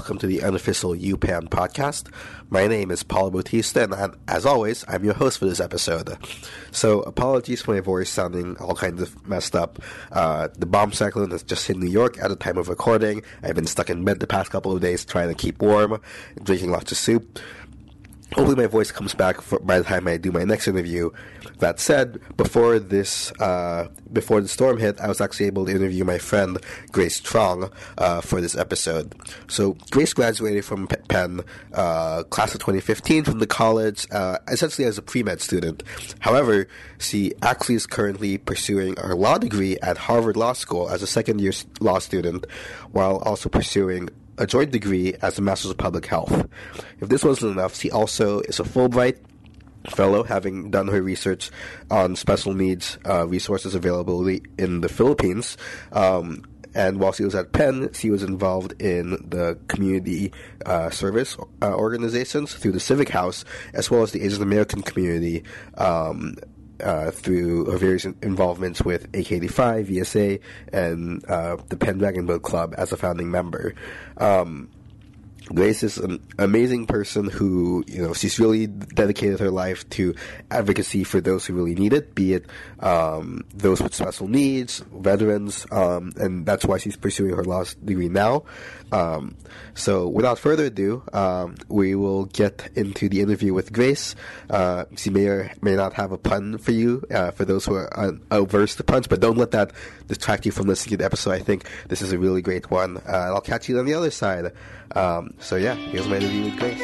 welcome to the unofficial UPenn podcast. My name is Paulo Bautista, and as always, I'm your host for this episode. So, apologies for my voice sounding all kinds of messed up. Uh, the bomb cyclone has just hit New York at the time of recording. I've been stuck in bed the past couple of days trying to keep warm, drinking lots of soup hopefully my voice comes back for, by the time I do my next interview. That said, before this, uh, before the storm hit, I was actually able to interview my friend Grace Truong uh, for this episode. So Grace graduated from Penn, uh, class of 2015 from the college, uh, essentially as a pre-med student. However, she actually is currently pursuing her law degree at Harvard Law School as a second-year law student, while also pursuing a joint degree as a Master's of Public Health. If this wasn't enough, she also is a Fulbright fellow, having done her research on special needs uh, resources available in the Philippines. Um, and while she was at Penn, she was involved in the community uh, service uh, organizations through the Civic House, as well as the Asian American community um, uh, through various involvements with aKDPhi, VSA, and uh, the Penn Dragon Boat Club as a founding member. Um, Grace is an amazing person who, you know, she's really dedicated her life to advocacy for those who really need it, be it um, those with special needs, veterans, um, and that's why she's pursuing her law degree now. Um, so, without further ado, um, we will get into the interview with Grace. Uh, she may or may not have a pun for you, uh, for those who are averse to puns, but don't let that distract you from listening to the episode. I think this is a really great one. Uh, I'll catch you on the other side. Um, so yeah, here's my interview with Grace.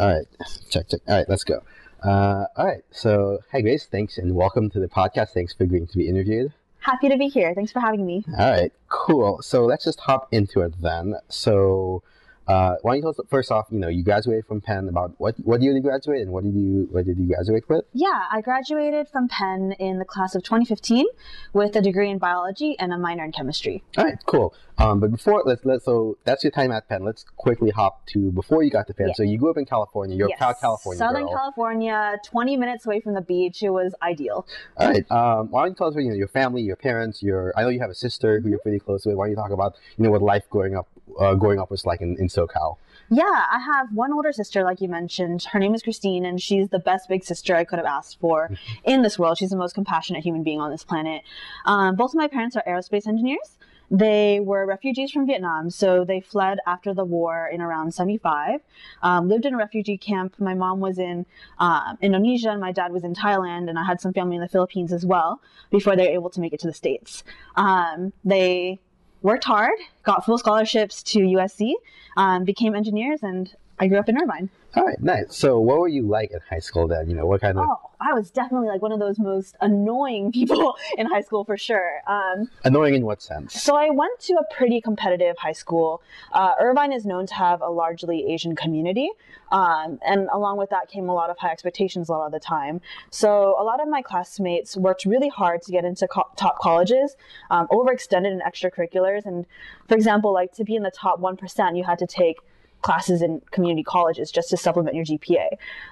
All right, check, check. All right, let's go. Uh, all right, so hi Grace, thanks and welcome to the podcast. Thanks for agreeing to be interviewed. Happy to be here. Thanks for having me. All right, cool. So let's just hop into it then. So uh, why don't you tell us first off? You know, you graduated from Penn. About what what year did you graduate, and what did you what did you graduate with? Yeah, I graduated from Penn in the class of 2015 with a degree in biology and a minor in chemistry. All right, cool. Um, but before let's let so that's your time at Penn. Let's quickly hop to before you got to Penn. Yeah. So you grew up in California. You're yes. a California Southern girl. California, 20 minutes away from the beach. It was ideal. All right. Um, why don't you tell us you know your family, your parents, your I know you have a sister who you're pretty close with. Why don't you talk about you know what life growing up uh, growing up was like in, in SoCal? Yeah, I have one older sister, like you mentioned. Her name is Christine, and she's the best big sister I could have asked for mm-hmm. in this world. She's the most compassionate human being on this planet. Um, both of my parents are aerospace engineers. They were refugees from Vietnam, so they fled after the war in around 75. Um, lived in a refugee camp. My mom was in uh, Indonesia, and my dad was in Thailand, and I had some family in the Philippines as well before they were able to make it to the States. Um, they worked hard, got full scholarships to USC, um, became engineers, and I grew up in Irvine. All right, nice. So, what were you like in high school then? You know, what kind of? Oh, I was definitely like one of those most annoying people in high school for sure. Um, annoying in what sense? So, I went to a pretty competitive high school. Uh, Irvine is known to have a largely Asian community, um, and along with that came a lot of high expectations a lot of the time. So, a lot of my classmates worked really hard to get into co- top colleges, um, overextended in extracurriculars, and for example, like to be in the top one percent, you had to take classes in community colleges just to supplement your GPA.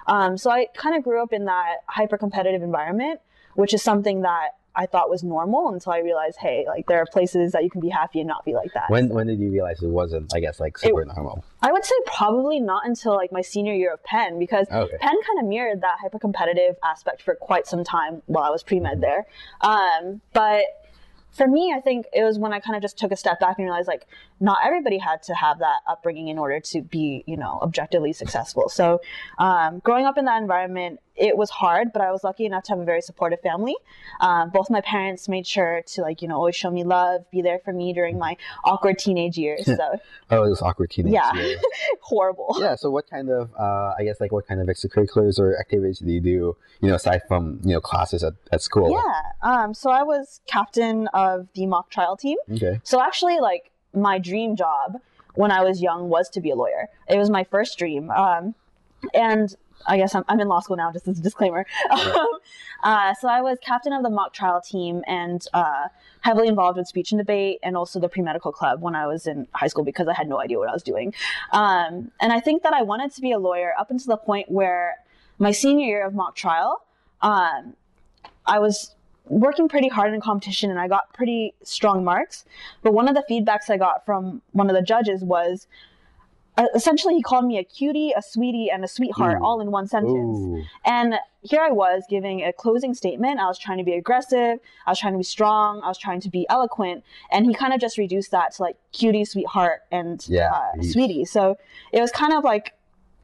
Um, so I kind of grew up in that hyper competitive environment, which is something that I thought was normal until I realized, hey, like there are places that you can be happy and not be like that. When when did you realize it wasn't, I guess, like super it, normal? I would say probably not until like my senior year of Penn because okay. Penn kind of mirrored that hyper competitive aspect for quite some time while I was pre med mm-hmm. there. Um, but for me, I think it was when I kind of just took a step back and realized like not everybody had to have that upbringing in order to be, you know, objectively successful. So, um, growing up in that environment, it was hard, but I was lucky enough to have a very supportive family. Um, both my parents made sure to like, you know, always show me love, be there for me during my awkward teenage years. So, oh, those awkward teenage yeah. years. horrible. Yeah. So, what kind of, uh, I guess, like, what kind of extracurriculars or activities do you do, you know, aside from, you know, classes at, at school? Yeah. Um, so, I was captain of the mock trial team. Okay. So, actually, like, my dream job when I was young was to be a lawyer. It was my first dream. Um, and I guess I'm, I'm, in law school now, just as a disclaimer. Um, uh, so I was captain of the mock trial team and uh, heavily involved with speech and debate and also the pre medical club when I was in high school because I had no idea what I was doing. Um, and I think that I wanted to be a lawyer up until the point where my senior year of mock trial, um, I was working pretty hard in competition and I got pretty strong marks. But one of the feedbacks I got from one of the judges was uh, essentially he called me a cutie, a sweetie, and a sweetheart Ooh. all in one sentence. Ooh. And here I was giving a closing statement. I was trying to be aggressive. I was trying to be strong. I was trying to be eloquent. And he kind of just reduced that to like cutie, sweetheart, and Yeah, uh, sweetie. So it was kind of like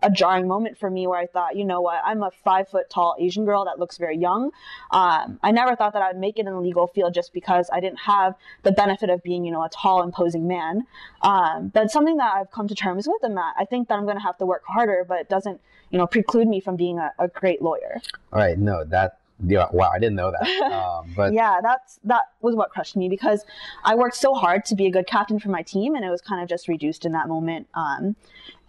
a jarring moment for me where I thought, you know what, I'm a five foot tall Asian girl that looks very young. Um, I never thought that I'd make it in the legal field just because I didn't have the benefit of being, you know, a tall, imposing man. Um, but something that I've come to terms with, and that I think that I'm going to have to work harder, but it doesn't, you know, preclude me from being a, a great lawyer. All right, no, that yeah, wow, I didn't know that. Um, but yeah, that's that was what crushed me because I worked so hard to be a good captain for my team, and it was kind of just reduced in that moment. Um,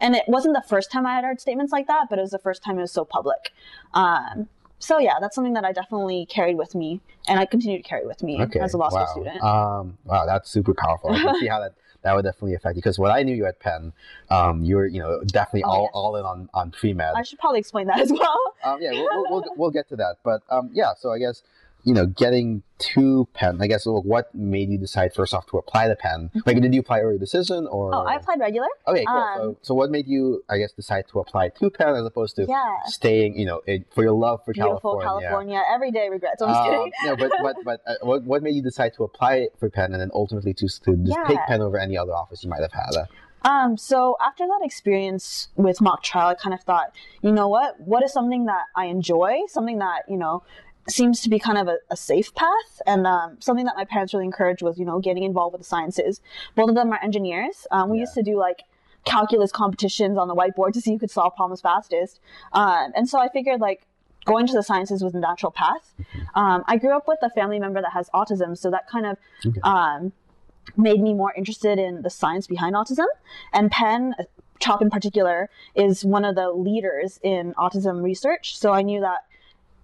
and it wasn't the first time I had heard statements like that, but it was the first time it was so public. Um, so yeah, that's something that I definitely carried with me, and I continue to carry with me okay, as a law school student. Um, wow, that's super powerful. I can see how that that would definitely affect you because when I knew you at Penn, um, you were you know definitely Oh, all, yes. all in on on pre med. I should probably explain that as well. Um, yeah, we'll, we'll, we'll, we'll get to that. But um, yeah, so I guess, you know, getting to Penn, I guess, what made you decide first off to apply to Penn? Like, did you apply early decision or? Oh, I applied regular. Okay, cool. um, so, so what made you, I guess, decide to apply to Penn as opposed to Yeah. staying, you know, for your love for Beautiful California? California. Every day regrets. I'm just Um, kidding. no, but but but uh, what what made you decide to apply for Penn and then ultimately to to just Yeah. take Penn over any other office you might have had? Uh, Um, so after that experience with mock trial, I kind of thought, you know what? What is something that I enjoy? Something that, you know, seems to be kind of a, a safe path and um, something that my parents really encouraged was, you know, getting involved with the sciences. Both of them are engineers. Um, we Yeah. used to do like calculus competitions on the whiteboard to see who could solve problems fastest. Um, and so I figured like going to the sciences was a natural path. Um, I grew up with a family member that has autism, so that kind of Okay. um, made me more interested in the science behind autism. And Penn, uh, CHOP in particular, is one of the leaders in autism research. So I knew that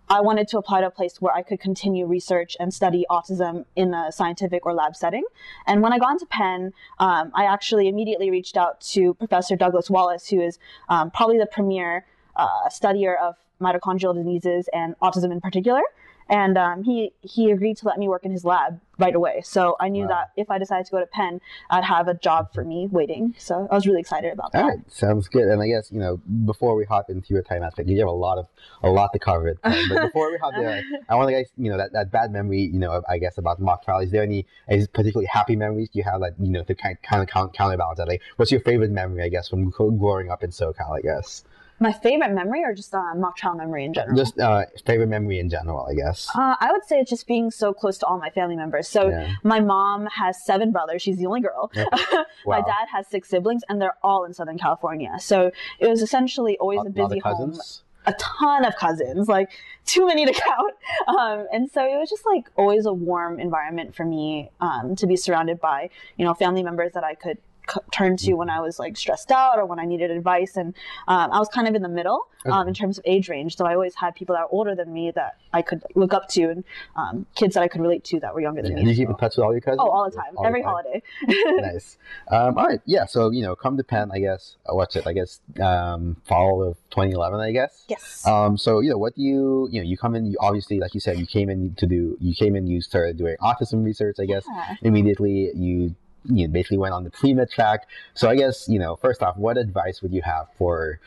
I wanted to apply to a place where I could continue research and study autism in a scientific or lab setting. And when I got into Penn, um, I actually immediately reached out to Professor Douglas Wallace, who is um, probably the premier uh, studier of mitochondrial diseases and autism in particular. And um, he he agreed to let me work in his lab right away. So I knew Wow. that if I decided to go to Penn, I'd have a job for me waiting. So I was really excited about that. All right, sounds good. And I guess you know before we hop into your time aspect, you have a lot of a lot to cover. But before we hop there, I want to guys you know that, that bad memory you know I guess about mock trial. Is there any is particularly happy memories you have that you know to kind kind of counterbalance that? Like, what's your favorite memory? I guess from growing up in SoCal. I guess My favorite memory, or just uh, mock trial memory in general. just uh, favorite memory in general. I guess. Uh, I would say it's just being so close to all my family members. So Yeah. my mom has seven brothers. She's the only girl. Yeah. my dad has six siblings, and they're all in Southern California. So it was essentially always a of busy home. A ton of cousins, like too many to count. Um, and so it was just like always a warm environment for me um, to be surrounded by, you know, family members that I could c- turn to when I was like stressed out or when I needed advice. And um, I was kind of in the middle um, in terms of age range. So I always had people that were older than me that I could look up to and um, kids that I could relate to that were younger than Yeah. me. Do you keep in touch with all your cousins? Oh, all the time, All the every time? holiday. nice. Um, all right. Yeah. So you know, come to Penn. I guess. Uh, what's it? I guess um, fall of 2011. I guess. yes. Um, so you know, what do you you know? You come in. You obviously, like you said, you came in to do. You came in. You started doing autism research. I guess Yeah. immediately you you basically went on the pre med track. So I guess you know, first off, what advice would you have for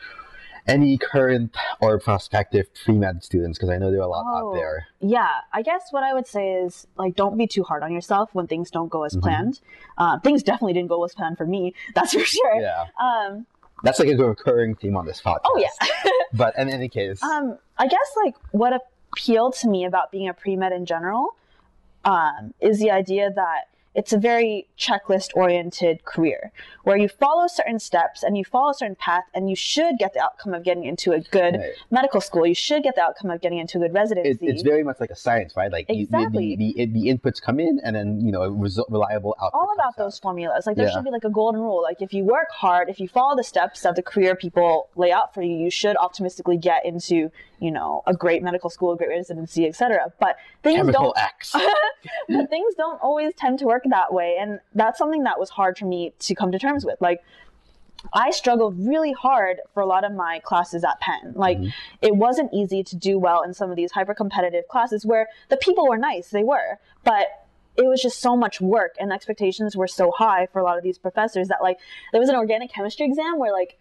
any current or prospective pre med students? Because I know there are a lot Oh. out there. Yeah, I guess what I would say is like don't be too hard on yourself when things don't go as Mhm. planned. Uh, things definitely didn't go as planned for me. That's for sure. Yeah, Um, that's like a recurring theme on this podcast. oh yeah. But in any case, um, I guess like what appealed to me about being a pre med in general um, is the idea that it's a very checklist oriented career where you follow certain steps and you follow a certain path and you should get the outcome of getting into a good Right. medical school. You should get the outcome of getting into a good it, residency. it's very much like a science, right? Like you- Exactly. the, the, the, the inputs come in, and then you know a result, reliable output. all about comes out. those formulas. Like there Yeah. should be like a golden rule. Like if you work hard, if you follow the steps that the career people lay out for you, you should optimistically get into, you know, a great medical school, a great residency, etc. But things Chemical don't X. but things don't always tend to work that way and that's something that was hard for me to come to terms with. Like I struggled really hard for a lot of my classes at Penn. Like, Mhm. it wasn't easy to do well in some of these hyper competitive classes where the people were nice, they were, but it was just so much work and the expectations were so high for a lot of these professors that, like, there was an organic chemistry exam where, like,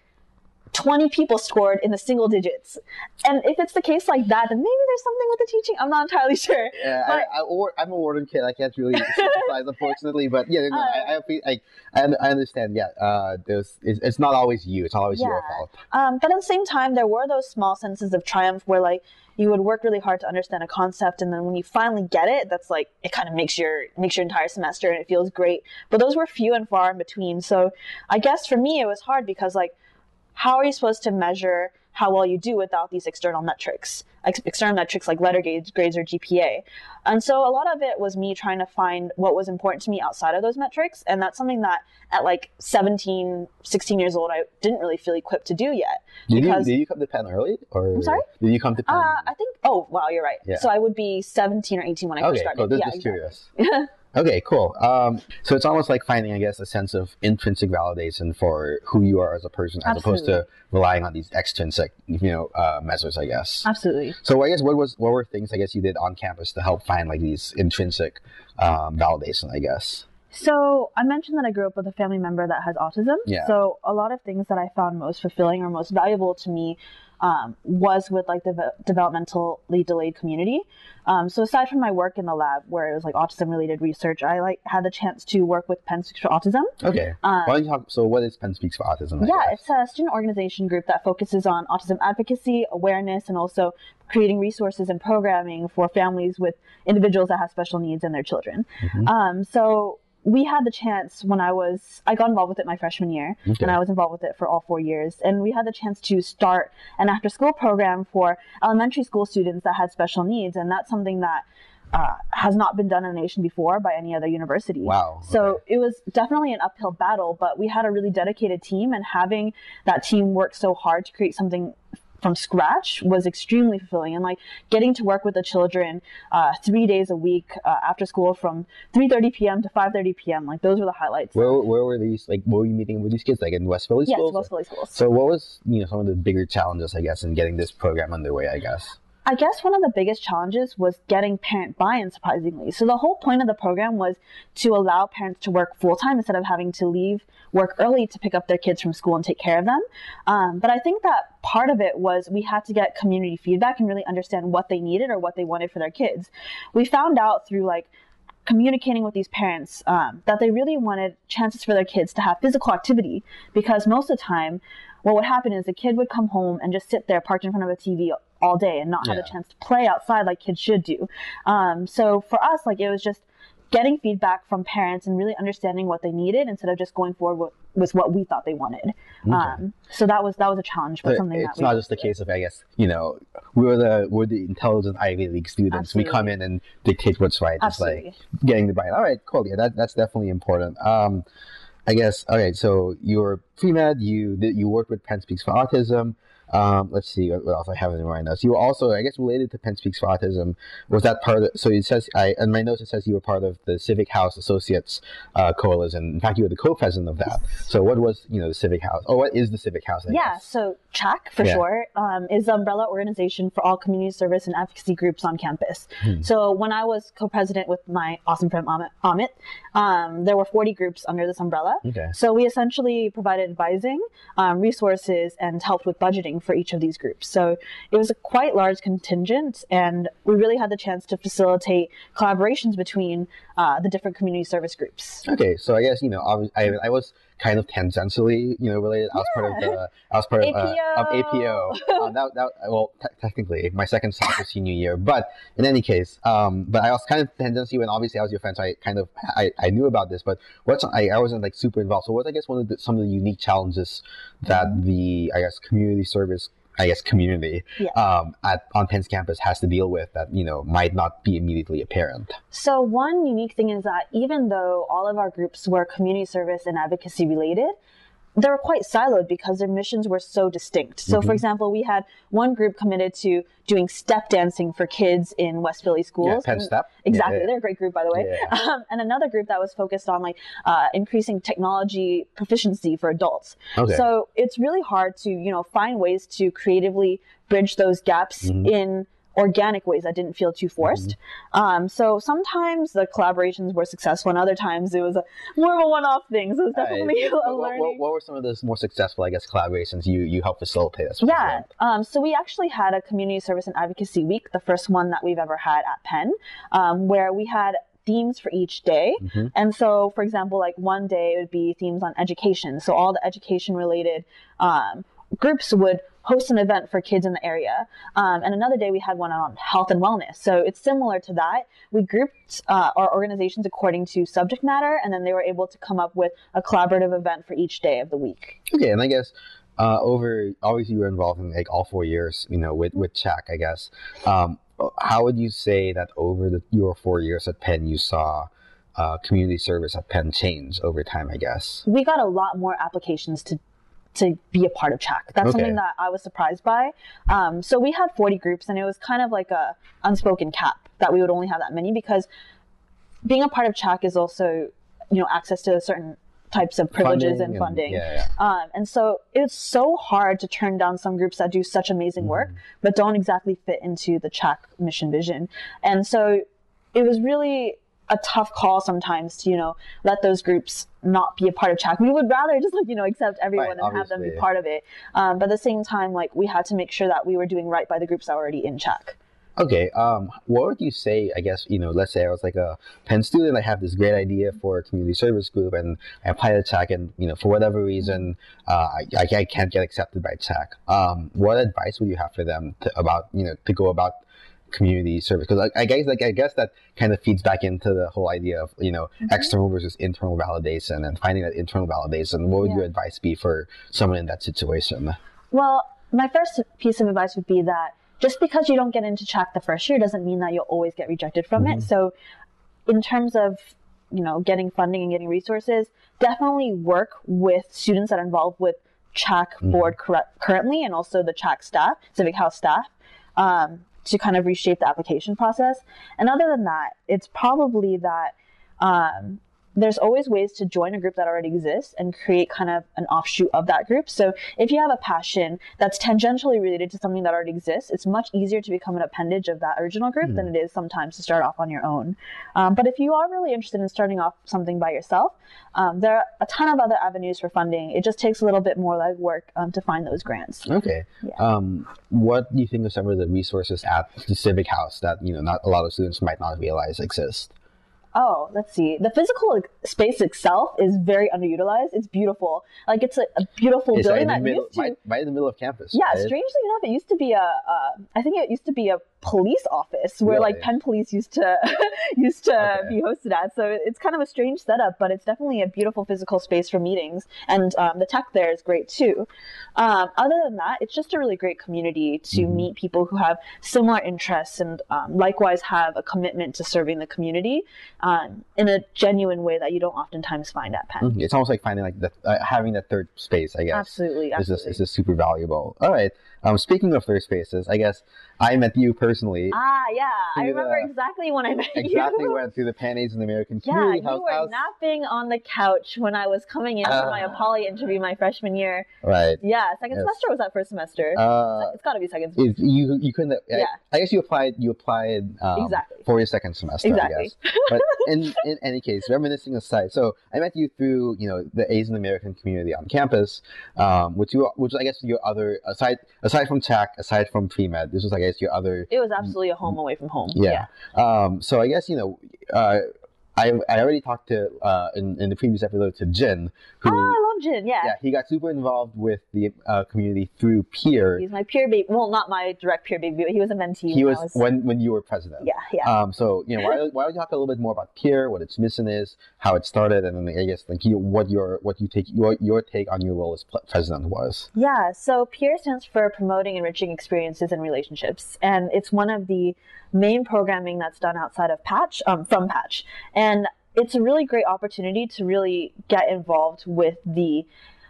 20 people scored in the single digits. And if it's the case like that, then maybe there's something with the teaching. I'm not entirely sure. Yeah, But- I, I, I'm a Wharton kid. I can't really sympathize, unfortunately. But yeah, no, I, I, I, I I understand. Yeah, uh, there's, it's, it's not always you. It's not always your Yeah. fault. Um, but at the same time, there were those small senses of triumph where, like, you would work really hard to understand a concept, and then when you finally get it, that's like it kind of makes your makes your entire semester, and it feels great. But those were few and far in between. So, I guess for me, it was hard because, like, how are you supposed to measure how well you do without these external metrics, ex- external metrics like letter grades, grades or GPA? And so, a lot of it was me trying to find what was important to me outside of those metrics, and that's something that at like 17, 16 years old, I didn't really feel equipped to do yet. Did you, did you come to Penn early? Or I'm sorry? Did you come to Penn? Uh, I think. Oh, wow, you're right. Yeah. So I would be 17 or 18 when I first started. cool. Just, yeah, just exactly. curious. okay, cool. Um, so it's almost like finding, I guess, a sense of intrinsic validation for who you are as a person, as opposed to relying on these extrinsic, you know, uh, measures. I guess. Absolutely. So I guess what was what were things I guess you did on campus to help find like these intrinsic um, validation? I guess. So I mentioned that I grew up with a family member that has autism. Yeah. So a lot of things that I found most fulfilling or most valuable to me um, was with like the ve- developmentally delayed community. Um, so aside from my work in the lab where it was like autism related research, I like had the chance to work with Penn Speaks for Autism. Okay. Um, Why don't you talk? So what is Penn Speaks for Autism? I Yeah, guess? it's a student organization group that focuses on autism advocacy, awareness, and also creating resources and programming for families with individuals that have special needs and their children. Mhm. Um, so we had the chance when I was, I got involved with it my freshman year, Okay. and I was involved with it for all four years. And we had the chance to start an after school program for elementary school students that had special needs. And that's something that uh, has not been done in the nation before by any other university. Wow. So okay. it was definitely an uphill battle, but we had a really dedicated team, and having that team work so hard to create something from scratch was extremely fulfilling. And like getting to work with the children uh, three days a week uh, after school from 3:30 p.m. to 5:30 p.m. Like those were the highlights. Where, where were these? Like, where were you meeting with these kids? Like in West Philly school? yes, schools? West Philly schools. So what was you know some of the bigger challenges I guess in getting this program underway? I guess. I guess one of the biggest challenges was getting parent buy-in, surprisingly. So the whole point of the program was to allow parents to work full-time instead of having to leave work early to pick up their kids from school and take care of them. Um, but I think that part of it was we had to get community feedback and really understand what they needed or what they wanted for their kids. We found out through like communicating with these parents um, that they really wanted chances for their kids to have physical activity because most of the time what would happen is the kid would come home and just sit there parked in front of a TV all day and not have Yeah. a chance to play outside like kids should do. Um, so for us, like it was just getting feedback from parents and really understanding what they needed instead of just going forward with, with what we thought they wanted. Um, so that was that was a challenge, but something that it's not just the case of I guess you know we're the we're the intelligent Ivy League students. We come in and dictate what's right. It's Absolutely. like getting the buy. All right, cool. Yeah, that, that's definitely important. Um, I guess. Okay, so you're pre med. You you worked with Penn Speaks for Autism. Um, let's see what, else I have in my notes. You were also, I guess, related to Penn Speaks for Autism. Was that part of? So it says, I in my notes it says you were part of the Civic House Associates uh, Coalition. In fact, you were the co-president of that. So what was you know the Civic House? Oh, what is the Civic House? I Yeah, guess? so CHAC for Yeah. short um, is the umbrella organization for all community service and advocacy groups on campus. Hmm. So when I was co-president with my awesome friend Amit, Amit um, there were 40 groups under this umbrella. Okay. So we essentially provided advising, um, resources, and helped with budgeting for each of these groups. So it was a quite large contingent, and we really had the chance to facilitate collaborations between uh, the different community service groups. Okay, so I guess you know I, I was kind of tangentially you know related. I was part of the I was part of, uh, of APO. Um, that, that well te- technically my second semester senior year, but in any case, um, but I was kind of tangentially and obviously I was your friend, so I kind of I, I knew about this, but what's I, I wasn't like super involved. So what I guess one of the, some of the unique challenges that the I guess community service I guess community Yeah. um, at on Penn's campus has to deal with that you know might not be immediately apparent. So one unique thing is that even though all of our groups were community service and advocacy related, they were quite siloed because their missions were so distinct. So, mm-hmm. for example, we had one group committed to doing step dancing for kids in West Philly schools. Yeah, Penn Step. Exactly, yeah, yeah. they're a great group, by the way. Yeah. Um, and another group that was focused on like uh, increasing technology proficiency for adults. Okay. So it's really hard to you know find ways to creatively bridge those gaps mm-hmm. in organic ways that didn't feel too forced. Mm-hmm. Um, so sometimes the collaborations were successful, and other times it was a, more of a one-off thing. So it was definitely right. a what, learning. What, what, were some of those more successful, I guess, collaborations you you helped facilitate? Us yeah. Um, so we actually had a community service and advocacy week, the first one that we've ever had at Penn, um, where we had themes for each day. Mm-hmm. And so, for example, like one day it would be themes on education. So all the education related um, groups would host an event for kids in the area. Um, and another day we had one on health and wellness. So it's similar to that. We grouped uh, our organizations according to subject matter, and then they were able to come up with a collaborative event for each day of the week. Okay, and I guess uh, over obviously you were involved in like all four years, you know, with with CHAC, I guess. Um, how would you say that over the your four years at Penn, you saw uh, community service at Penn change over time? I guess we got a lot more applications to to be a part of CHAC. That's okay. something that I was surprised by. Um, so we had 40 groups, and it was kind of like a unspoken cap that we would only have that many because being a part of CHAC is also, you know, access to certain types of privileges funding and funding. And, yeah, yeah. Um, and so it's so hard to turn down some groups that do such amazing work, mm. but don't exactly fit into the CHAC mission vision. And so it was really a tough call sometimes to you know let those groups not be a part of CHAC. We would rather just like you know accept everyone right, and obviously. have them be part of it. Um, but at the same time, like we had to make sure that we were doing right by the groups that were already in CHAC. Okay. Um, what would you say? I guess you know. Let's say I was like a Penn student. I have this great idea for a community service group, and I apply to CHAC, and you know, for whatever reason, uh, I, I can't get accepted by CHAC. Um, what advice would you have for them to, about you know to go about community service because I, I, guess like I guess that kind of feeds back into the whole idea of you know mm-hmm. external versus internal validation and finding that internal validation. What would yeah. your advice be for someone in that situation? Well, my first piece of advice would be that just because you don't get into CHAC the first year doesn't mean that you'll always get rejected from mm-hmm. it. So, in terms of you know getting funding and getting resources, definitely work with students that are involved with CHAC mm-hmm. board cur- currently and also the CHAC staff, Civic House staff. Um, to kind of reshape the application process. And other than that, it's probably that um, there's always ways to join a group that already exists and create kind of an offshoot of that group. So if you have a passion that's tangentially related to something that already exists, it's much easier to become an appendage of that original group mm. than hmm. it is sometimes to start off on your own. Um, but if you are really interested in starting off something by yourself, um, there are a ton of other avenues for funding. It just takes a little bit more legwork um, to find those grants. Okay. Yeah. Um, what do you think of some of the resources at the Civic House that you know not a lot of students might not realize exist? Oh, let's see. The physical space itself is very underutilized. It's beautiful. Like it's a, a beautiful it's building right that middle, used to right, right, in the middle of campus. Yeah, right? strangely enough, it used to be a. Uh, I think it used to be a police office where really? like Penn Police used to used to okay. be hosted at. So it's kind of a strange setup, but it's definitely a beautiful physical space for meetings, and um, the tech there is great too. Um, other than that, it's just a really great community to mm-hmm. meet people who have similar interests and um, likewise have a commitment to serving the community um, in a genuine way that you don't oftentimes find at Penn. Mm-hmm. It's almost like finding like the, uh, having that third space, I guess. Absolutely, absolutely. Is just, is just super valuable. All right. Um, speaking of third spaces, I guess I met you personally. Ah, yeah, I remember the, exactly when I met exactly you. Exactly went through the Pan Asian American Community Yeah, you were house. napping on the couch when I was coming in uh, for my ah. APALI interview my freshman year. Right. Yeah, second yes. semester was that first semester? Uh, it's got to be second semester. You you couldn't. Yeah. I, I, guess you applied. You applied um, exactly for your second semester. Exactly. but in in any case, reminiscing aside, so I met you through you know the Asian American community on campus, um, which you which I guess your other aside aside from tech, aside from pre med, this was I guess your other. It was absolutely a home away from home. Yeah. yeah. Um, so I guess you know, uh, I, I already talked to uh, in, in the previous episode to Jin, who oh, I love Jin. Yeah, yeah, he got super involved with the uh, community through Peer. He's my peer baby. Well, not my direct peer baby, but he was a mentee. He was, was, when when you were president. Yeah, yeah. Um, so you know, why, why don't you talk a little bit more about Peer, what its mission is, how it started, and then I guess like you, what your what you take your your take on your role as president was. Yeah. So Peer stands for promoting enriching experiences and relationships, and it's one of the main programming that's done outside of PAACH, um, from PAACH, and it's a really great opportunity to really get involved with the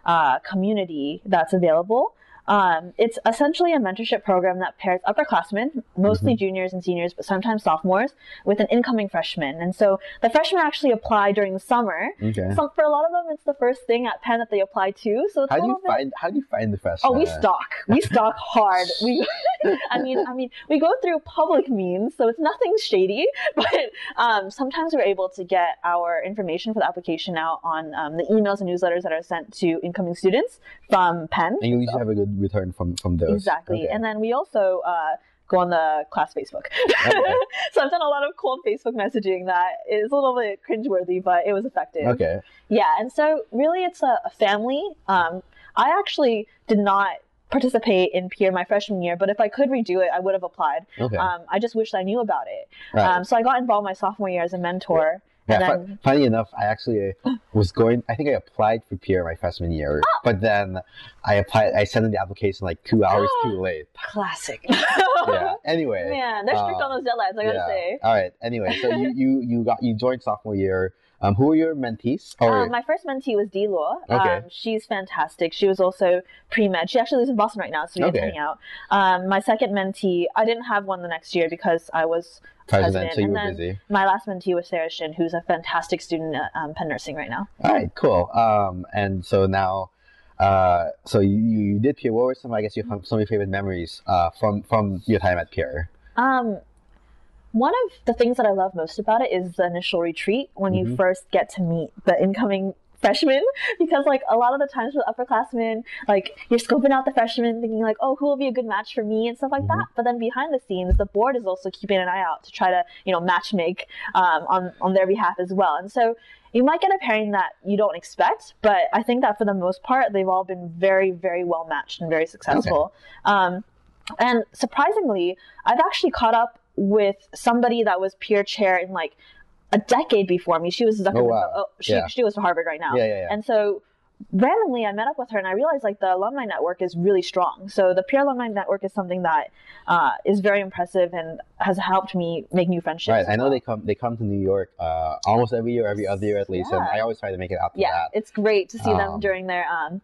uh, community that's available. Um, it's essentially a mentorship program that pairs upperclassmen, mostly mm-hmm. juniors and seniors, but sometimes sophomores, with an incoming freshman. And so the freshmen actually apply during the summer. Okay. So for a lot of them, it's the first thing at Penn that they apply to. So how do you bit... find how do you find the freshmen? Oh, we stalk. We stalk hard. We, I mean, I mean, we go through public means, so it's nothing shady. But um, sometimes we're able to get our information for the application out on um, the emails and newsletters that are sent to incoming students from Penn. And you usually so. have a good return from from those. Exactly, okay. and then we also uh, go on the class Facebook. Okay. so I've done a lot of cold Facebook messaging that is a little bit cringeworthy, but it was effective. Okay. Yeah, and so really, it's a, a family. Um, I actually did not participate in peer my freshman year, but if I could redo it, I would have applied. Okay. Um, I just wish I knew about it. Right. Um, so I got involved my sophomore year as a mentor. Yeah, then, funny enough, I actually was going. I think I applied for peer my freshman year, oh. but then I applied. I sent in the application like two hours too late. Classic. yeah. Anyway. Man, they're strict uh, on those deadlines. I gotta yeah. say. All right. Anyway, so you you you got you joined sophomore year. Um, who are your mentees? Or... Um, my first mentee was D Law. Okay. Um, she's fantastic. She was also pre med. She actually lives in Boston right now, so we okay. get to hang out. Um, my second mentee, I didn't have one the next year because I was president, so you were busy. My last mentee was Sarah Shin, who's a fantastic student at um, Penn Nursing right now. All right, cool. Um, and so now, uh, so you, you did Peer. What were some, I guess, your, some of your favorite memories uh, from from your time at Peer? Um, one of the things that I love most about it is the initial retreat when mm-hmm. you first get to meet the incoming freshmen because like a lot of the times with upperclassmen, like you're scoping out the freshmen thinking like, oh, who will be a good match for me and stuff like mm-hmm. that. But then behind the scenes, the board is also keeping an eye out to try to, you know, match make um, on, on their behalf as well. And so you might get a pairing that you don't expect, but I think that for the most part, they've all been very, very well matched and very successful. Okay. Um, and surprisingly, I've actually caught up with somebody that was peer chair in like a decade before me. She was. Oh, wow. oh, she, yeah. she goes to Harvard right now. Yeah, yeah, yeah. And so randomly I met up with her and I realized like the alumni network is really strong. So the peer alumni network is something that uh, is very impressive and has helped me make new friendships. Right. I know well. they come they come to New York uh, almost every year, every other year at least, yeah. and I always try to make it out to yeah, that. it's great to see um, them during their um,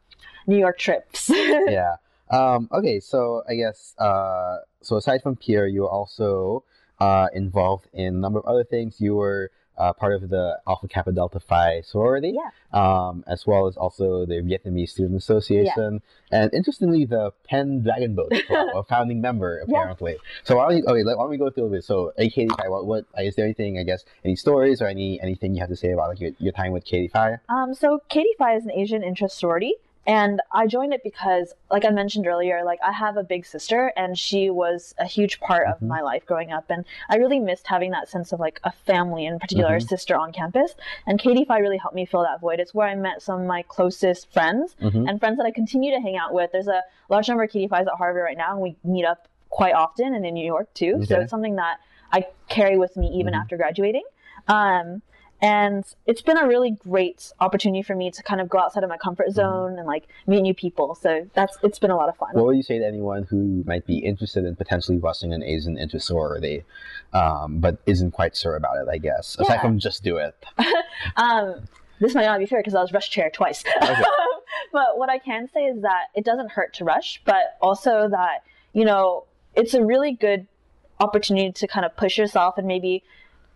New York trips. yeah. Um, okay, so I guess uh, so aside from Peer, you were also uh, involved in a number of other things. You were uh, part of the Alpha Kappa Delta Phi sorority, yeah. um, as well as also the Vietnamese Student Association, yeah. and interestingly, the Penn Dragon Boat a founding member apparently. Yeah. So why don't we, okay, why don't we go through this? So, aKDPhi, what, what is there anything? I guess any stories or any anything you have to say about like your, your time with Katie Phi? Um, so Katie Phi is an Asian interest sorority. And I joined it because, like I mentioned earlier, like I have a big sister and she was a huge part of mm-hmm. my life growing up. And I really missed having that sense of like a family, in particular, mm-hmm. a sister on campus. And Katie Phi really helped me fill that void. It's where I met some of my closest friends mm-hmm. and friends that I continue to hang out with. There's a large number of Katie Phi's at Harvard right now, and we meet up quite often and in New York too. Okay. So it's something that I carry with me even mm-hmm. after graduating. Um, and it's been a really great opportunity for me to kind of go outside of my comfort mm-hmm. zone mm-hmm. and like meet new people. So that's it's been a lot of fun. What would you say to anyone who might be interested in potentially rushing an Asian into sorority, um, but isn't quite sure about it? I guess aside yeah. from just do it. um, this might not be fair because I was rush chair twice. Okay. but what I can say is that it doesn't hurt to rush, but also that you know it's a really good opportunity to kind of push yourself and maybe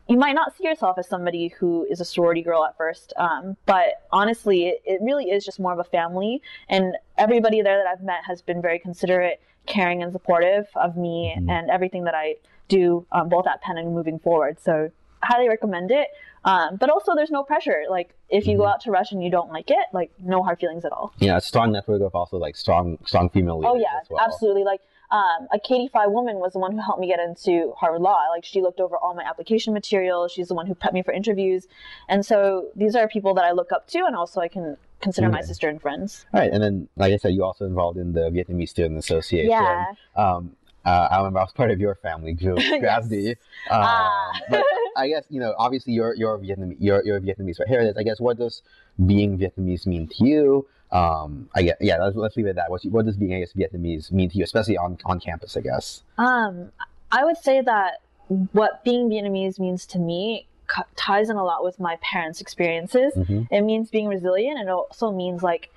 you might not see yourself as somebody who is a sorority girl at first, um, but honestly, it, it, really is just more of a family. And everybody there that I've met has been very considerate, caring, and supportive of me mm-hmm. and everything that I do, um, both at Penn and moving forward. So, highly recommend it. Um, but also, there's no pressure. Like, if you mm-hmm. go out to Rush and you don't like it, like, no hard feelings at all. Yeah, a strong network of also like strong, strong female leaders. Oh yeah, well. absolutely. Like um, aKDPhi woman was the one who helped me get into Harvard Law. Like she looked over all my application materials. She's the one who prepped me for interviews. And so these are people that I look up to and also I can consider my sister and friends. All right. And then, like I said, you also involved in the Vietnamese Student Association. Yeah. Um, uh, I remember I was part of your family group, Gravity. yes. uh, but I guess you know, obviously, you're you're Vietnamese. You're, you're Vietnamese for heritage. I guess what does being Vietnamese mean to you? Um, I guess, yeah. Let's, let's leave it at that. What, what does being I guess Vietnamese mean to you, especially on on campus? I guess. Um, I would say that what being Vietnamese means to me ties in a lot with my parents' experiences. Mm-hmm. It means being resilient, and it also means like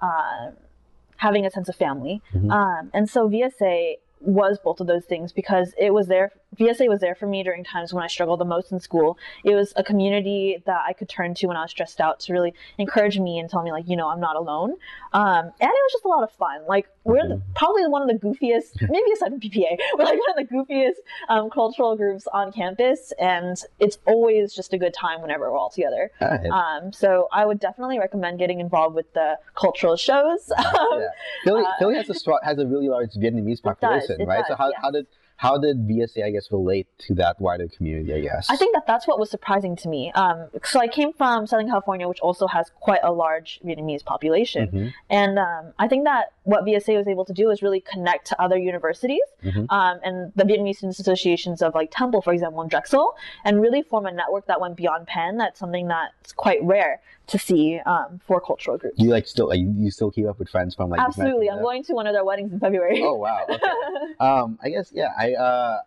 uh, having a sense of family. Mhm. Um, and so VSA was both of those things because it was there. VSA was there for me during times when I struggled the most in school. It was a community that I could turn to when I was stressed out to really encourage me and tell me like, you know, I'm not alone. Um, and it was just a lot of fun. Like we're the, probably one of the goofiest, maybe aside from PPA, we're like one of the goofiest um, cultural groups on campus, and it's always just a good time whenever we're all together. Um, so I would definitely recommend getting involved with the cultural shows. yeah. Philly, uh, Philly has a has a really large Vietnamese population, it right? so how, yes. how did how did VSA I guess relate to that wider community? I guess. I think that that's what was surprising to me. Um, so I came from Southern California, which also has quite a large Vietnamese population, Mhm. and um, I think that what VSA was able to do is really connect to other universities Mhm. um, and the Vietnamese students associations of like Temple, for example, and Drexel, and really form a network that went beyond Penn. That's something that's quite rare to see um, for cultural groups. You like still like you, you still keep up with friends from like Absolutely, I'm going to one of their weddings in February. Oh wow. Okay. um, I guess yeah. I uh,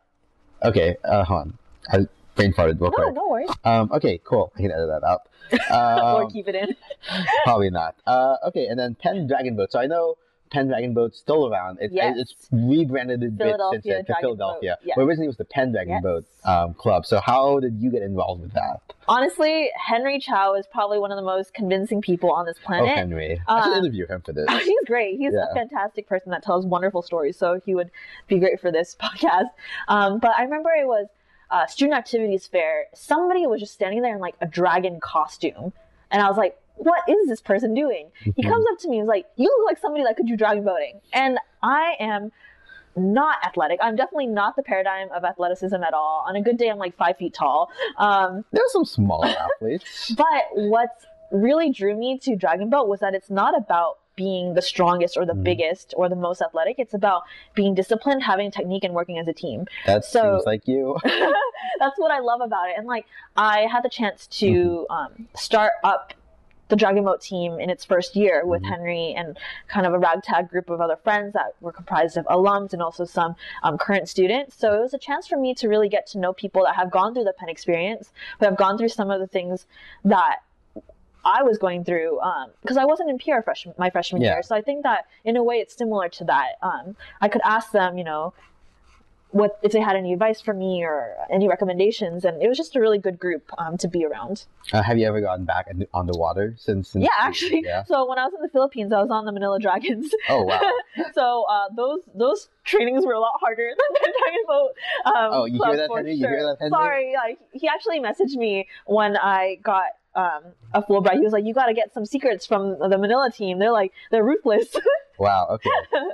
okay. Uh, hold on. I brain farted real no, quick. no worries. Um, okay, cool. I can edit that out. or Um, keep it in. probably not. Uh, okay, and then Penn Dragon Boat. So I know Penn Dragon Boat's still around. It, Yes. It's rebranded a bit since then to Philadelphia. Boat, yes. But originally it was the Penn Dragon Yes. Boat um, Club. So how did you get involved with that? Honestly, Henry Chow is probably one of the most convincing people on this planet. Oh. Henry. I should Uh, interview him for this. He's great. He's Yeah. a fantastic person that tells wonderful stories. So he would be great for this podcast. Um, but I remember it was uh, student activities fair. Somebody was just standing there in like a dragon costume, and I was like, "What is this person doing?" He Mhm. comes up to me and was like, "You look like somebody that could do dragon boating," and I am. Not athletic. I'm definitely not the paradigm of athleticism at all. On a good day, I'm like five feet tall. Um, There's some smaller athletes. but what really drew me to Dragon Boat was that it's not about being the strongest or the Mhm. biggest or the most athletic. It's about being disciplined, having technique, and working as a team. That So- seems like you. That's what I love about it. And like, I had the chance to um, start up the Dragon Boat team in its first year with Mhm. Henry and kind of a ragtag group of other friends that were comprised of alums and also some um, current students. So it was a chance for me to really get to know people that have gone through the Penn experience, who have gone through some of the things that I was going through because I wasn't in Peer freshman, my freshman Yeah. year. So I think that in a way it's similar to that. Um, I could ask them, you know, what if they had any advice for me or any recommendations, and it was just a really good group um, to be around. Uh, have you ever gotten back in- on the water since? since Yeah, actually. Yeah. So when I was in the Philippines, I was on the Manila Dragons. Oh wow. so uh, those those trainings were a lot harder than the Dragon Boat. Um, Oh, you hear that, Henry? You hear that, Henry? Sorry, like he actually messaged me when I got um, a Fulbright. He was like, "You got to get some secrets from the Manila team. They're like they're ruthless." Wow. Okay.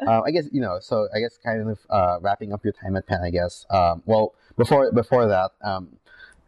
um, I guess you know. So I guess kind of uh, wrapping up your time at Penn. I guess. Um, well, before before that, um,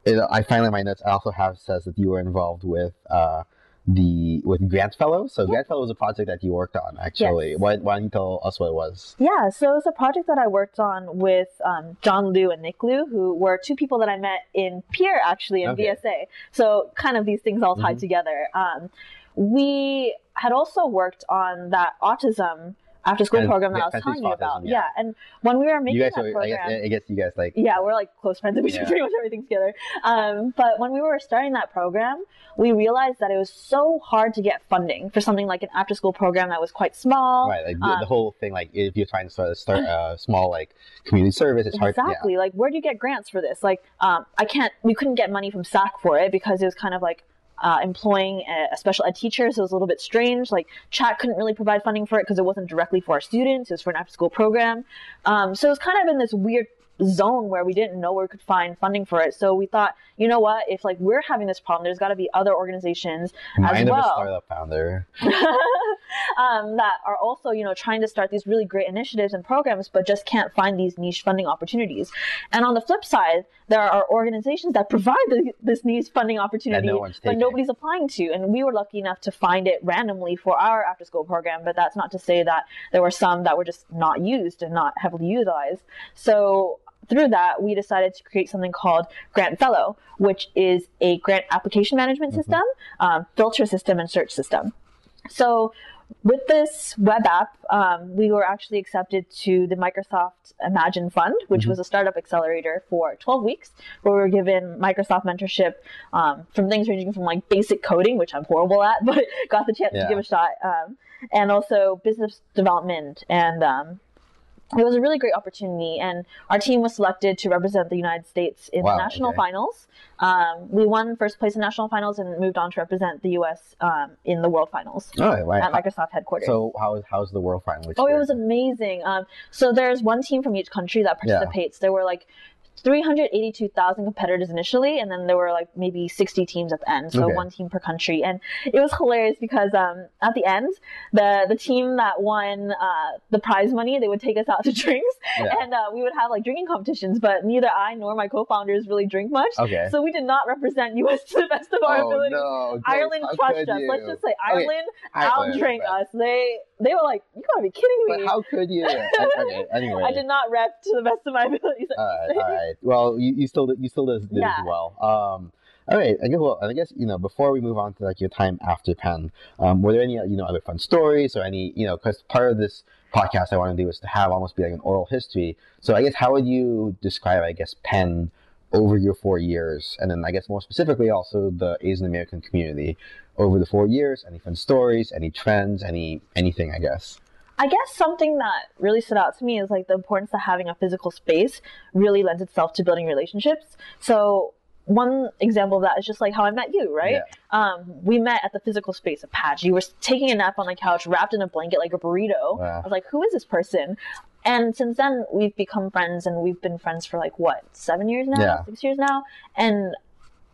it, I finally in my notes. I also have says that you were involved with uh, the with Grant Fellows. So Grant Fellows was a project that you worked on. Actually, Yes. why, why don't you tell us what it was? Yeah, so it was a project that I worked on with um, John Liu and Nick Liu, who were two people that I met in peer actually in Okay. VSA. So kind of these things all tied Mhm. together. Um, we had also worked on that autism after school program that yeah, I was telling you about. yeah. Yeah. and when we were making You guys, that are, I program, guess, I guess you guys like. yeah, we're like close friends and we do pretty much everything together. Um, but when we were starting that program, we realized that it was so hard to get funding for something like an after school program that was quite small. Right, like the, um, the whole thing. Like, if you're trying to start a start a small like community service, it's hard. Exactly. Like, where do you get grants for this? Like, um, I can't. We couldn't get money from SAC for it because it was kind of like uh, employing a, special ed teacher, so it was a little bit strange. Like, CHAC couldn't really provide funding for it because it wasn't directly for our students; it was for an after-school program. Um, so it was kind of in this weird zone where we didn't know where we could find funding for it. So we thought, you know what? If like we're having this problem, there's got to be other organizations Yeah. as Mind of a well. startup founder. um, that are also, you know, trying to start these really great initiatives and programs, but just can't find these niche funding opportunities. And on the flip side, there are organizations that provide the, this niche funding opportunity, no but nobody's applying to. And we were lucky enough to find it randomly for our after-school program, but that's not to say that there were some that were just not used and not heavily utilized. So through that, we decided to create something called Grant Fellow, which is a grant application management Mhm. system, um, filter system, and search system. So, with this web app, um, we were actually accepted to the Microsoft Imagine Fund, which Mhm. was a startup accelerator for 12 weeks, where we were given Microsoft mentorship um, from things ranging from like basic coding, which I'm horrible at, but got the chance Yeah. to give a shot. Um, and also business development and um, it was a really great opportunity, and our team was selected to represent the United States in wow, the national okay. finals. Um, we won first place in national finals and moved on to represent the U.S. Um, in the World Finals oh, right. at Microsoft headquarters. So how how's the World Final? Oh, it was amazing. Um, so there's one team from each country that participates. Yeah. There were like 382,000 competitors initially, and then there were like maybe 60 teams at the end, so okay. one team per country. And it was hilarious because um, at the end, the the team that won uh, the prize money, they would take us out to drinks, yeah. and uh, we would have like drinking competitions. But neither I nor my co-founders really drink much, okay. so we did not represent US to the best of our oh, ability. No, Ireland crushed us. Let's just say Ireland okay. outdrank us. They they were like, "You gotta be kidding me!" But how could you? okay, anyway, I did not rep to the best of my abilities. All right, all right. Well, you, you still you still did, did yeah. as well. Um, all right. I guess well, I guess you know before we move on to like your time after Penn, um, were there any you know other fun stories or any you know because part of this podcast I want to do is to have almost be like an oral history. So I guess how would you describe I guess Penn over your four years, and then I guess more specifically also the Asian American community over the four years? Any fun stories? Any trends? Any anything? I guess. I guess something that really stood out to me is like the importance of having a physical space really lends itself to building relationships. So one example of that is just like how I met you, right? Yeah. Um, we met at the physical space of PAACH. You were taking a nap on the couch, wrapped in a blanket like a burrito. Wow. I was like, who is this person? And since then, we've become friends, and we've been friends for like what seven years now, yeah. six years now. And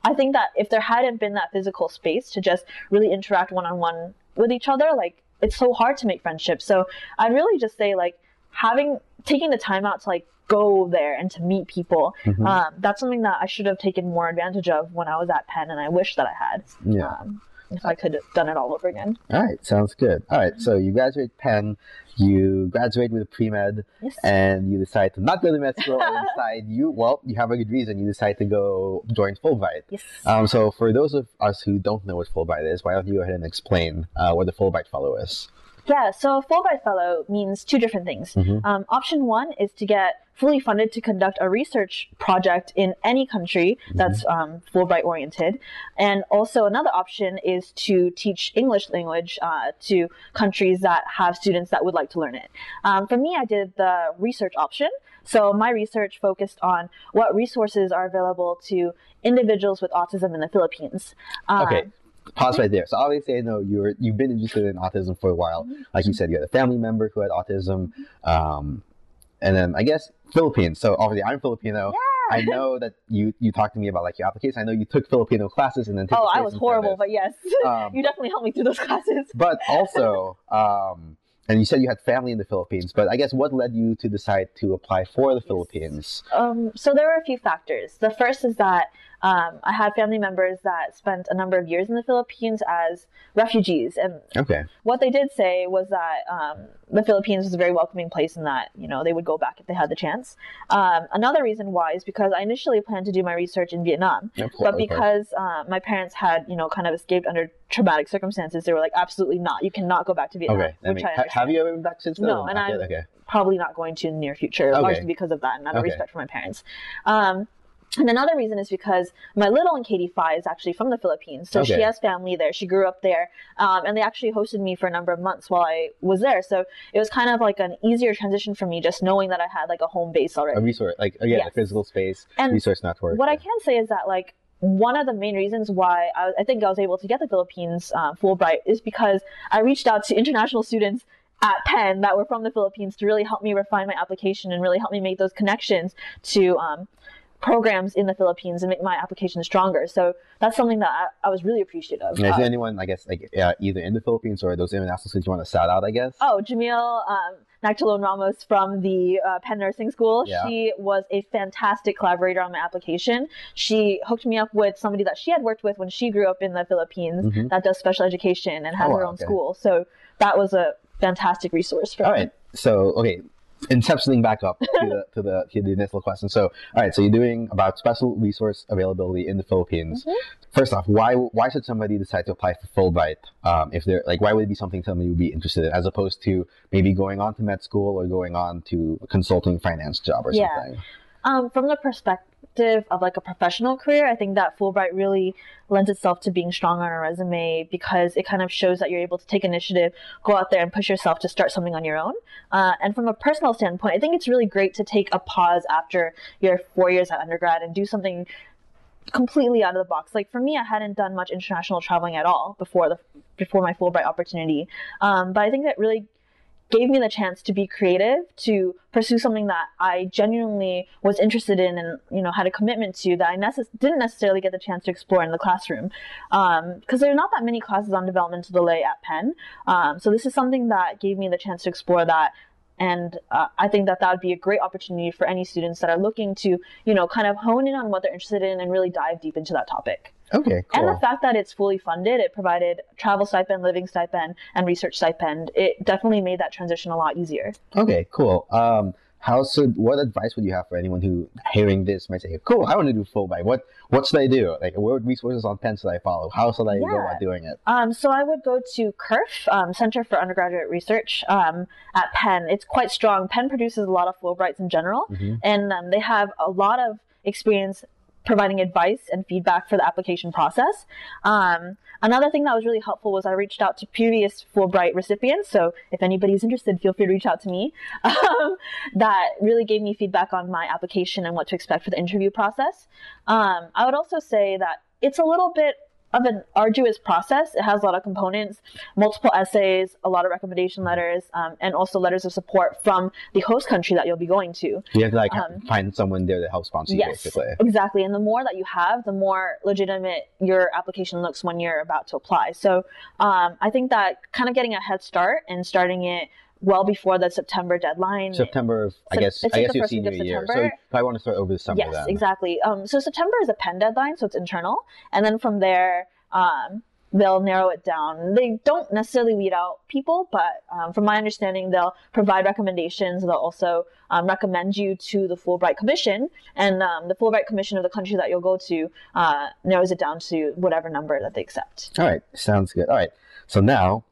I think that if there hadn't been that physical space to just really interact one on one with each other, like it's so hard to make friendships. So I'd really just say like having taking the time out to like go there and to meet people. Mm-hmm. Um, that's something that I should have taken more advantage of when I was at Penn, and I wish that I had. Yeah. Um, if I could have done it all over again. All right, sounds good. All right, so you graduate Penn, you graduate with a pre med, yes. and you decide to not go to med school. and decide you well, you have a good reason. You decide to go join Fulbright. Yes. Um, so for those of us who don't know what Fulbright is, why don't you go ahead and explain uh, what the Fulbright Fellow is? Yeah, so Fulbright Fellow means two different things. Mm-hmm. Um, option one is to get fully funded to conduct a research project in any country mm-hmm. that's um, Fulbright oriented. And also another option is to teach English language uh, to countries that have students that would like to learn it. Um, for me, I did the research option. So my research focused on what resources are available to individuals with autism in the Philippines. Um, okay, pause right there. So obviously, I know you're you've been interested in autism for a while. Mm-hmm. Like you said, you had a family member who had autism, um, and then I guess Philippines. So obviously, I'm Filipino. Yeah. I know that you you talked to me about like your application. I know you took Filipino classes and then. oh, I was horrible, but yes, um, you definitely helped me through those classes. but also. Um, and you said you had family in the Philippines, but I guess what led you to decide to apply for the Philippines? Um, so there were a few factors. The first is that um, I had family members that spent a number of years in the Philippines as refugees, and okay. what they did say was that um, the Philippines was a very welcoming place, and that you know they would go back if they had the chance. Um, another reason why is because I initially planned to do my research in Vietnam, okay. but because uh, my parents had you know kind of escaped under traumatic circumstances, they were like, absolutely not, you cannot go back to Vietnam. Okay, I mean, ha- have you ever been back since then? No, and I'm okay. probably not going to in the near future, okay. largely because of that, and out of respect for my parents. Um, and another reason is because my little one, Katie Phi, is actually from the Philippines. So okay. she has family there. She grew up there. Um, and they actually hosted me for a number of months while I was there. So it was kind of like an easier transition for me just knowing that I had like a home base already. A resource, like, again, yes. a physical space, and resource network. What yeah. I can say is that, like, one of the main reasons why I, I think I was able to get the Philippines uh, Fulbright is because I reached out to international students at Penn that were from the Philippines to really help me refine my application and really help me make those connections to um, programs in the Philippines and make my application stronger. So that's something that I, I was really appreciative of. Yeah, is there anyone, I guess, like uh, either in the Philippines or those international students you want to shout out, I guess? Oh, Jamil um, Nagchalon Ramos from the uh, Penn Nursing School. Yeah. She was a fantastic collaborator on my application. She hooked me up with somebody that she had worked with when she grew up in the Philippines mm-hmm. that does special education and has oh, her own okay. school. So that was a fantastic resource for All me. right. So, okay, inceptioning back up to the, to the to the initial question. So, all right, so you're doing about special resource availability in the Philippines. Mm-hmm. First off, why why should somebody decide to apply for Fulbright? Um, if they're like, why would it be something somebody would be interested in, as opposed to maybe going on to med school or going on to a consulting finance job or yeah. something? Um, from the perspective perspective of like a professional career, I think that Fulbright really lends itself to being strong on a resume because it kind of shows that you're able to take initiative, go out there and push yourself to start something on your own. Uh, and from a personal standpoint, I think it's really great to take a pause after your four years at undergrad and do something completely out of the box. Like for me, I hadn't done much international traveling at all before the before my Fulbright opportunity. Um, but I think that really gave me the chance to be creative, to pursue something that I genuinely was interested in and you know had a commitment to that I necess- didn't necessarily get the chance to explore in the classroom. Because um, there's not that many classes on developmental delay at Penn, um, so this is something that gave me the chance to explore that and uh, i think that that would be a great opportunity for any students that are looking to you know kind of hone in on what they're interested in and really dive deep into that topic okay cool. and the fact that it's fully funded it provided travel stipend living stipend and research stipend it definitely made that transition a lot easier. Okay cool. Um, how should what advice would you have for anyone who hearing this might say cool i want to do Fulbright what what should i do? Like what resources on penn should i follow? How should i yeah. go about doing it? Um, so i would go to CURF um, center for undergraduate research um, at penn. It's quite strong. Penn produces a lot of fulbrights in general mm-hmm. and um, they have a lot of experience providing advice and feedback for the application process. Um, another thing that was really helpful was I reached out to previous Fulbright recipients. So if anybody's interested, feel free to reach out to me. Um, that really gave me feedback on my application and what to expect for the interview process. Um, I would also say that it's a little bit of an arduous process. It has a lot of components, multiple essays, a lot of recommendation letters, um, and also letters of support from the host country that you'll be going to. You have to like um, find someone there to help sponsor yes, you, basically. Exactly. And the more that you have, the more legitimate your application looks when you're about to apply. So um, I think that kind of getting a head start and starting it well before the September deadline. September, I guess, I guess your senior year. So probably want to start over the summer yes, then. exactly. Um, so September is a Penn deadline, so it's internal. And then from there, um, they'll narrow it down. They don't necessarily weed out people, but um, from my understanding, they'll provide recommendations. They'll also um, recommend you to the Fulbright Commission, and um, the Fulbright Commission of the country that you'll go to uh, narrows it down to whatever number that they accept. All right, sounds good. All right, so now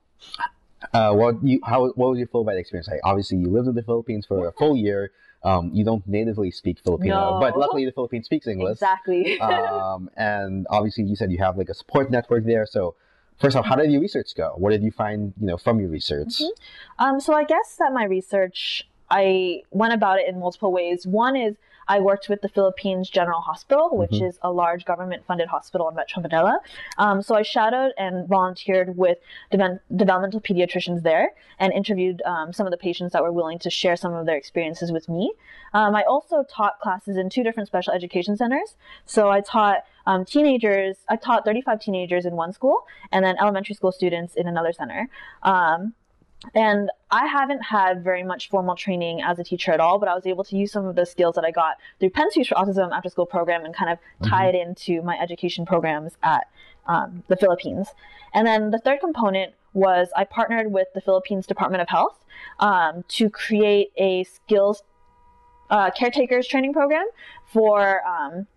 uh, what you how what was your full Fulbright experience like? Obviously, you lived in the Philippines for a full year. Um, you don't natively speak Filipino, no. but luckily the Philippines speaks English. Exactly. um, and obviously, you said you have like a support network there. So, first off, how did your research go? What did you find, you know, from your research? Mm-hmm. Um, so I guess that my research, I went about it in multiple ways. One is I worked with the Philippines General Hospital, which mm-hmm. is a large government funded hospital in Metro Manila. Um, so I shadowed and volunteered with de- developmental pediatricians there and interviewed um, some of the patients that were willing to share some of their experiences with me. Um, I also taught classes in two different special education centers. So I taught um, teenagers, I taught 35 teenagers in one school and then elementary school students in another center. Um, and I haven't had very much formal training as a teacher at all, but I was able to use some of the skills that I got through Penn Speaks for Autism after school program and kind of mm-hmm. tie it into my education programs at um, the Philippines. And then the third component was I partnered with the Philippines Department of Health um, to create a skills uh, caretakers training program for um,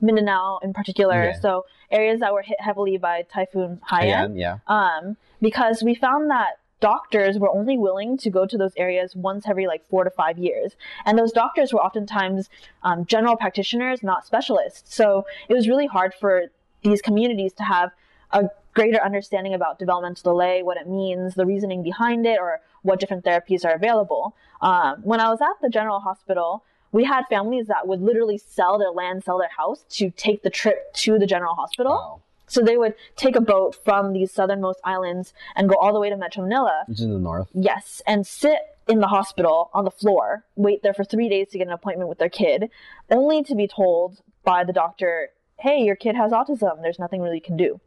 Mindanao in particular. Yeah. So areas that were hit heavily by Typhoon Haiyan. yeah. Um, because we found that doctors were only willing to go to those areas once every like four to five years. And those doctors were oftentimes um, general practitioners, not specialists. So it was really hard for these communities to have a greater understanding about developmental delay, what it means, the reasoning behind it, or what different therapies are available. Um, when I was at the general hospital, we had families that would literally sell their land, sell their house to take the trip to the general hospital. Wow. So they would take a boat from these southernmost islands and go all the way to Metro Manila. Which is in the north. Yes, and sit in the hospital on the floor, wait there for three days to get an appointment with their kid, only to be told by the doctor, hey, your kid has autism. There's nothing really you can do.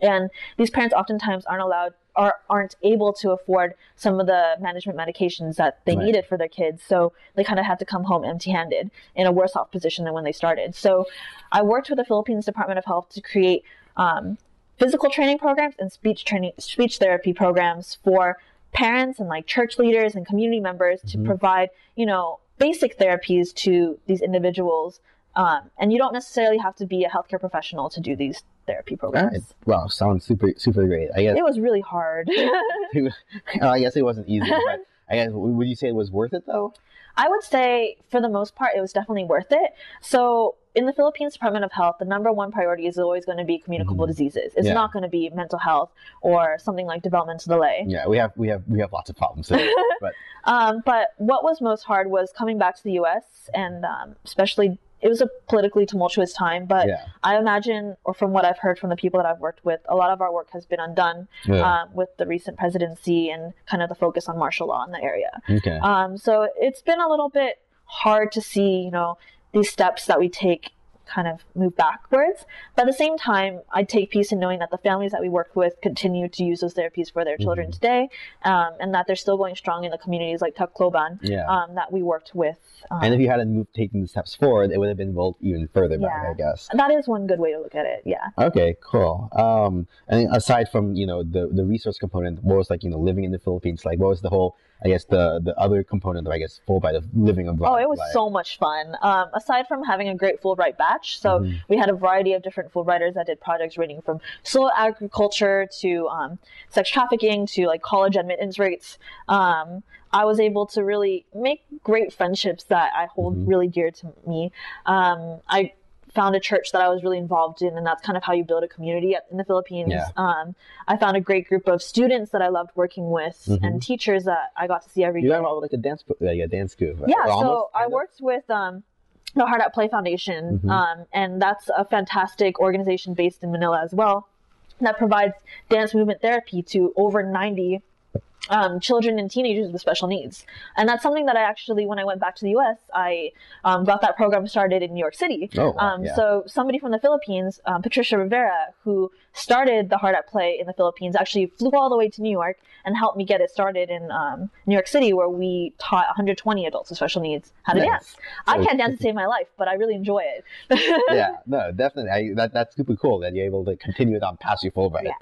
And these parents oftentimes aren't allowed are, aren't able to afford some of the management medications that they right. needed for their kids. So they kind of had to come home empty handed in a worse off position than when they started. So I worked with the Philippines Department of Health to create um, physical training programs and speech training, speech therapy programs for parents and like church leaders and community members mm-hmm. to provide, you know, basic therapies to these individuals. Um, and you don't necessarily have to be a healthcare professional to do these therapy programs. Right. Wow, sounds super super great. I guess it was really hard. I guess it wasn't easy, but I guess would you say it was worth it though? I would say for the most part it was definitely worth it. So in the Philippines Department of Health, the number one priority is always going to be communicable Mhm. diseases. It's Yeah. not going to be mental health or something like developmental delay. Yeah, we have we have we have lots of problems today, but Um, but what was most hard was coming back to the U.S. and um, especially it was a politically tumultuous time. But yeah, I imagine, or from what I've heard from the people that I've worked with, a lot of our work has been undone yeah. um, with the recent presidency and kind of the focus on martial law in the area. okay, Um, so it's been a little bit hard to see, you know, these steps that we take kind of move backwards. But at the same time, I take peace in knowing that the families that we work with continue to use those therapies for their children Mhm. today, um, and that they're still going strong in the communities like Tacloban yeah. um, that we worked with. Um, and if you hadn't moved, taken the steps forward, it would have been rolled even further back, Yeah. I guess. that is one good way to look at it. Yeah. Okay, cool. Um, and aside from you know the the resource component, what was like you know living in the Philippines like? What was the whole I guess the the other component of I guess Fulbright of living abroad? Oh, it was like? so much fun. Um, aside from having a great Fulbright batch, so Mhm. we had a variety of different Fulbrighters that did projects ranging from soil agriculture to um, sex trafficking to like college admittance rates. Um, I was able to really make great friendships that I hold Mhm. really dear to me. Um, I found a church that I was really involved in, and that's kind of how you build a community in the Philippines. Yeah. Um, I found a great group of students that I loved working with, Mhm. and teachers that I got to see every You day. got involved with like a dance, like a dance group. right? Yeah, so I of? worked with um, the Heart at Play Foundation, Mhm. um, and that's a fantastic organization based in Manila as well that provides dance movement therapy to over 90 um, children and teenagers with special needs. And that's something that I actually, when I went back to the US, I um, got that program started in New York City. Oh, wow, Um, yeah. So somebody from the Philippines, um, Patricia Rivera, who started the Heart at Play in the Philippines, actually flew all the way to New York and helped me get it started in um, New York City, where we taught 120 adults with special needs how to Nice. dance. I can't dance to save my life, but I really enjoy it. yeah, no, definitely. I, that that's super cool that you're able to continue it on past your Fulbright.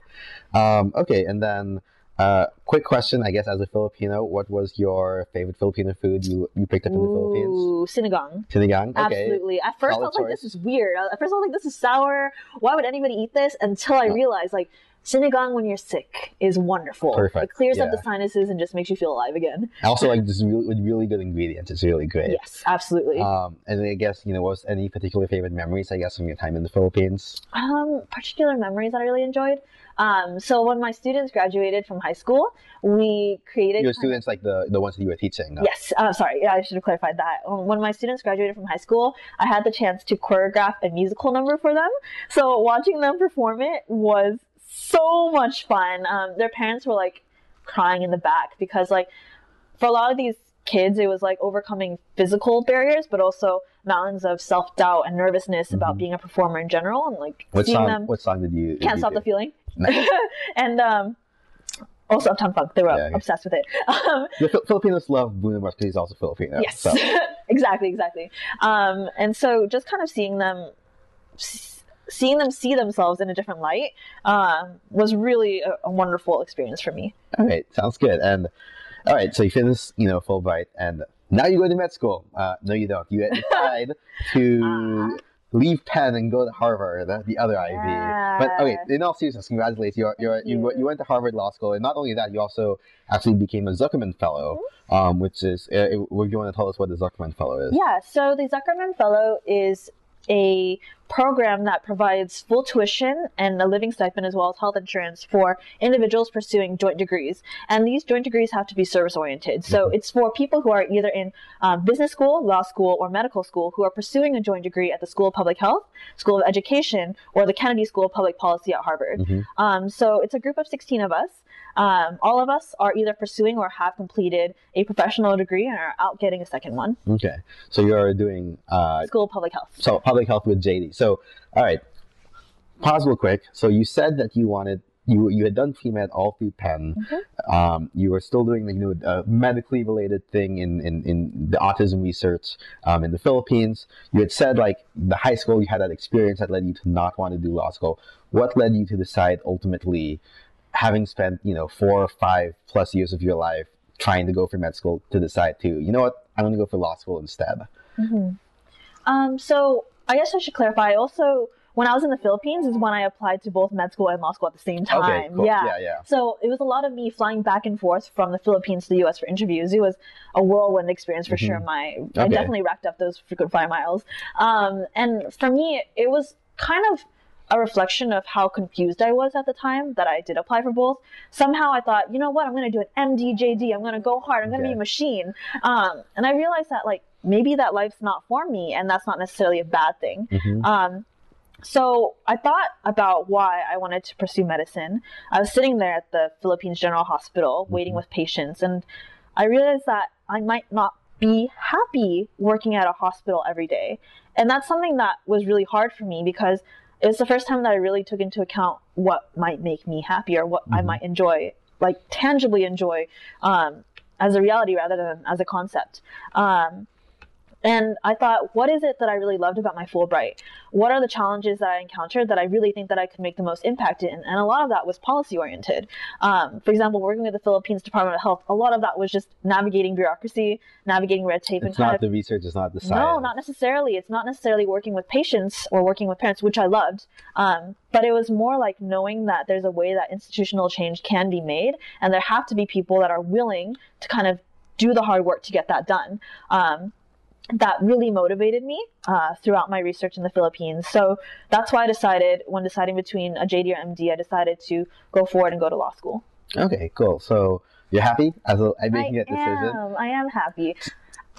Um, okay, and then uh, quick question, I guess, as a Filipino, what was your favorite Filipino food you, you picked up in the Philippines? Ooh, sinigang. Sinigang. Okay. Absolutely. At first, I Solid was like, "This is weird." At first, I was like, "This is sour. Why would anybody eat this?" Until I realized, like, sinigang when you're sick is wonderful. Perfect. It clears up the sinuses and just makes you feel alive again. Also, like just really, with really good ingredients. It's really great. Yes, absolutely. Um, and I guess you know, was any particular favorite memories? I guess from your time in the Philippines. Um, particular memories that I really enjoyed. Um, so when my students graduated from high school, we created Your kind of- students, like the the ones that you were teaching. no? Yes, uh, sorry, yeah, I should have clarified that. Um, When my students graduated from high school, I had the chance to choreograph a musical number for them. So watching them perform it was so much fun. Um, their parents were like crying in the back because, like, for a lot of these kids, it was like overcoming physical barriers, but also mountains of self doubt and nervousness about Mhm. being a performer in general, and like What seeing song? them What song did you? did can't you stop do? the feeling. Nice. and um, also Uptown Funk, they were Yeah, obsessed with it. Um, The Fil- Filipinos love Bruno Mars because he's also Filipino. Yes, So. exactly, exactly. Um, and so just kind of seeing them, seeing them see themselves in a different light, um, was really a, a wonderful experience for me. All right, sounds good. And all right, so you finish, you know, Fulbright, and now you go to med school. Uh, no, you don't. You decide to Uh-huh. leave Penn and go to Harvard, the, the other Ivy. But okay, in all seriousness, congratulations. You're, you're, you. you. you went to Harvard Law School, and not only that, you also actually became a Zuckerman Fellow, um, which is. Uh, would you want to tell us what the Zuckerman Fellow is? Yeah, so the Zuckerman Fellow is a program that provides full tuition and a living stipend as well as health insurance for individuals pursuing joint degrees. And these joint degrees have to be service oriented. So Mhm. it's for people who are either in um, business school, law school, or medical school who are pursuing a joint degree at the School of Public Health, School of Education, or the Kennedy School of Public Policy at Harvard. Mhm. Um, so it's a group of 16 of us. Um, all of us are either pursuing or have completed a professional degree and are out getting a second one. Okay, so you're doing uh, School of Public Health. so public health with JD. So, all right, pause real quick. So you said that you wanted you you had done pre med all through Penn. Mhm. Um, you were still doing you know a medically related thing in in, in the autism research um, in the Philippines. You had said like the high school you had that experience that led you to not want to do law school. What led you to decide ultimately, having spent you know four or five plus years of your life trying to go for med school, to decide to you know what I'm going to go for law school instead. hmm Um, so I guess I should clarify. Also when I was in the Philippines is when I applied to both med school and law school at the same time. Okay, cool. Yeah. yeah, yeah. So it was a lot of me flying back and forth from the Philippines to the U.S. for interviews. It was a whirlwind experience for sure. My I Mm-hmm. Definitely racked up those frequent flyer miles. Um, and for me, it was kind of a reflection of how confused I was at the time that I did apply for both. Somehow I thought, you know what, I'm going to do an MDJD. I'm going to go hard, I'm going to Okay. be a machine. Um, and I realized that like maybe that life's not for me, and that's not necessarily a bad thing. Mhm. Um, so I thought about why I wanted to pursue medicine. I was sitting there at the Philippines General Hospital waiting with patients, and I realized that I might not be happy working at a hospital every day. And that's something that was really hard for me because it was the first time that I really took into account what might make me happy or what I Mhm. might enjoy, like tangibly enjoy, um, as a reality rather than as a concept. Um, and I thought, what is it that I really loved about my Fulbright? What are the challenges that I encountered that I really think that I could make the most impact in? And a lot of that was policy oriented. Um, for example, working with the Philippines Department of Health, a lot of that was just navigating bureaucracy, navigating red tape, and It's kind not of the research, it's not the science. no, not necessarily. It's not necessarily working with patients or working with parents, which I loved. Um, but it was more like knowing that there's a way that institutional change can be made, and there have to be people that are willing to kind of do the hard work to get that done. Um, that really motivated me uh, throughout my research in the Philippines. So that's why I decided, when deciding between a JD or MD, I decided to go forward and go to law school. Okay, cool. So you're happy as a, at making I that decision? am. I am happy.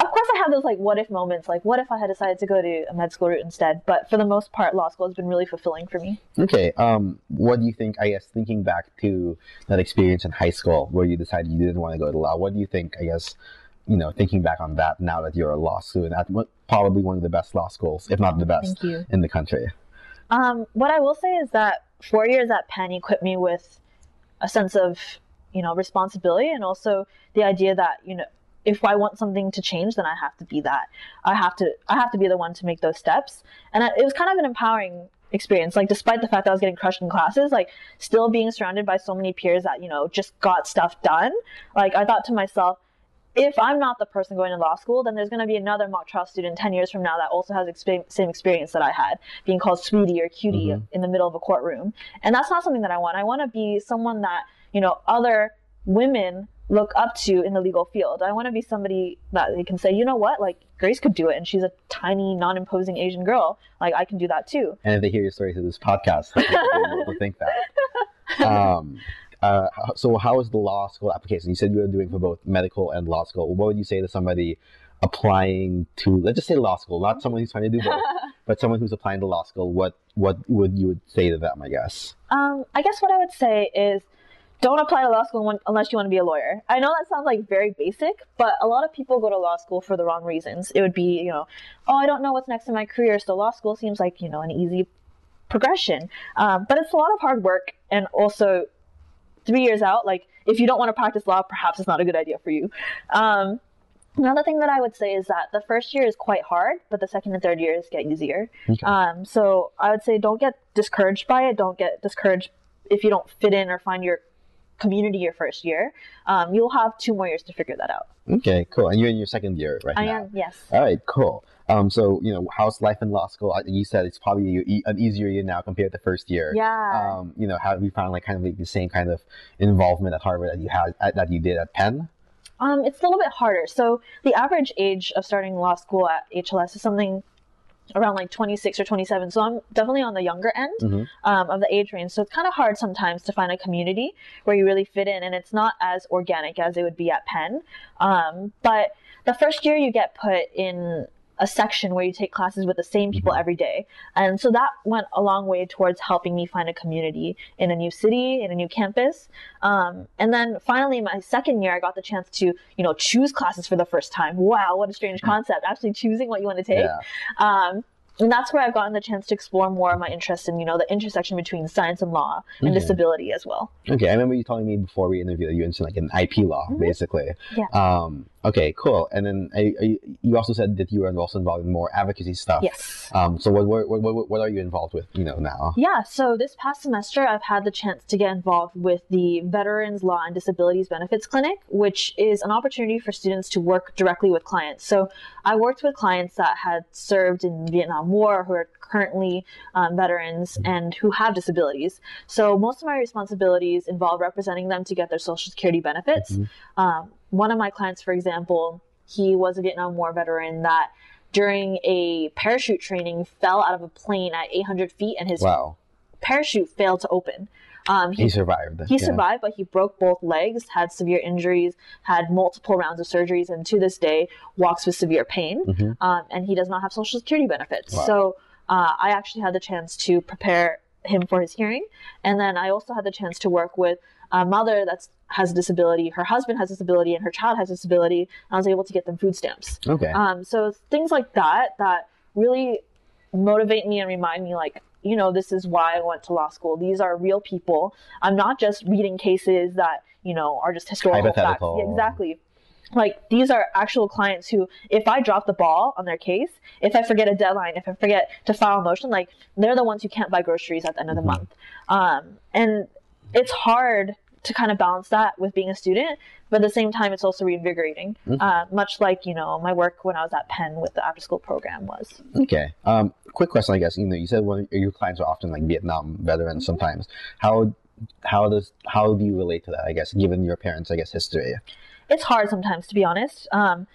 Of course, I have those like what if moments. Like, what if I had decided to go to a med school route instead? But for the most part, law school has been really fulfilling for me. Okay. Um, what do you think? I guess thinking back to that experience in high school where you decided you didn't want to go to law. What do you think? I guess, you know, thinking back on that now that you're a law student at what, probably one of the best law schools, if not the best, in the country. Um, what I will say is that four years at Penn equipped me with a sense of, you know, responsibility and also the idea that, you know, if I want something to change, then I have to be that. I have to, I have to be the one to make those steps. And I- it was kind of an empowering experience. Like, despite the fact that I was getting crushed in classes, like, still being surrounded by so many peers that, you know, just got stuff done. Like, I thought to myself, if I'm not the person going to law school, then there's going to be another mock trial student 10 years from now that also has the same experience that I had, being called sweetie or cutie Mhm. in the middle of a courtroom. And that's not something that I want. I want to be someone that, you know, other women look up to in the legal field. I want to be somebody that they can say, you know what, like Grace could do it, and she's a tiny, non-imposing Asian girl. Like I can do that too. And if they hear your story through this podcast, they'll be able to think that. Um, uh, so how is the law school application? You said you were doing for both medical and law school. What would you say to somebody applying to, let's just say law school, not someone who's trying to do both, but someone who's applying to law school? What what would you would say to them? I guess. Um, I guess what I would say is don't apply to law school when, unless you want to be a lawyer. I know that sounds like very basic, but a lot of people go to law school for the wrong reasons. It would be, you know, oh, I don't know what's next in my career, so law school seems like, you know, an easy progression. Um, but it's a lot of hard work and also three years out, like if you don't want to practice law, perhaps it's not a good idea for you. Um, another thing that I would say is that the first year is quite hard, but the second and third years get easier. Okay. Um, so I would say don't get discouraged by it. Don't get discouraged if you don't fit in or find your community your first year. Um, you'll have two more years to figure that out. Okay, cool. And you're in your second year right I now. am, yes. All right, cool. Um, so you know, how's life in law school? I- You said it's probably an easier year now compared to the first year. Yeah. Um, you know, have you found like kind of like the same kind of involvement at Harvard that you had at, that you did at Penn? Um, it's a little bit harder. So the average age of starting law school at HLS is something around like 26 or 27. So I'm definitely on the younger end Mhm. um, of the age range. So it's kind of hard sometimes to find a community where you really fit in, and it's not as organic as it would be at Penn. Um, but the first year you get put in a section where you take classes with the same people Mhm. every day. And so that went a long way towards helping me find a community in a new city, in a new campus. Um, and then finally, my second year, I got the chance to, you know, choose classes for the first time. Wow, what a strange concept! Actually choosing what you want to take. Yeah. Um, and that's where I've gotten the chance to explore more of my interest in, you know, the intersection between science and law and Mhm. disability as well. Okay, I remember you telling me before we interviewed that you into like an IP law, Mhm. basically. Yeah. Um. Okay. Cool. And then I, I, you also said that you were also involved in more advocacy stuff. Yes. Um. So what what, what what are you involved with? You know now. Yeah, so this past semester, I've had the chance to get involved with the Veterans Law and Disabilities Benefits Clinic, which is an opportunity for students to work directly with clients. So I worked with clients that had served in Vietnam War, who are currently um, veterans and who have disabilities. So most of my responsibilities involve representing them to get their Social Security benefits. Mm-hmm. Um, one of my clients, for example, he was a Vietnam War veteran that during a parachute training fell out of a plane at 800 feet and his wow. parachute failed to open. Um, he, he, survived. He yeah. survived, but he broke both legs, had severe injuries, had multiple rounds of surgeries, and to this day walks with severe pain. Mm-hmm. Um, and he does not have Social Security benefits. Wow. So uh, I actually had the chance to prepare him for his hearing, and then I also had the chance to work with a mother that has a disability, her husband has a disability, and her child has a disability. And I was able to get them food stamps. Okay. Um, so things like that that really motivate me and remind me like you know, this is why I went to law school. These are real people. I'm not just reading cases that, you know, are just historical facts. Yeah, exactly. Like these are actual clients who, if I drop the ball on their case, if I forget a deadline, if I forget to file a motion, like they're the ones who can't buy groceries at the end of the mm-hmm. month. Um, and it's hard to kind of balance that with being a student, but at the same time, it's also reinvigorating. Mm-hmm. Uh, much like you know my work when I was at Penn with the after school program was. Okay. Um, quick question, I guess. You know, you said one your clients are often like Vietnam veterans. Mm-hmm. Sometimes, how how does how do you relate to that? I guess given your parents, I guess history. It's hard sometimes, to be honest. Um,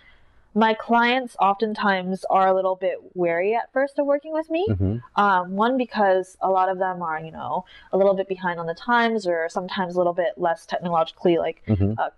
my clients oftentimes are a little bit wary at first of working with me. Mm-hmm. Um, one because a lot of them are, you know, a little bit behind on the times, or sometimes a little bit less technologically like mm-hmm. uh,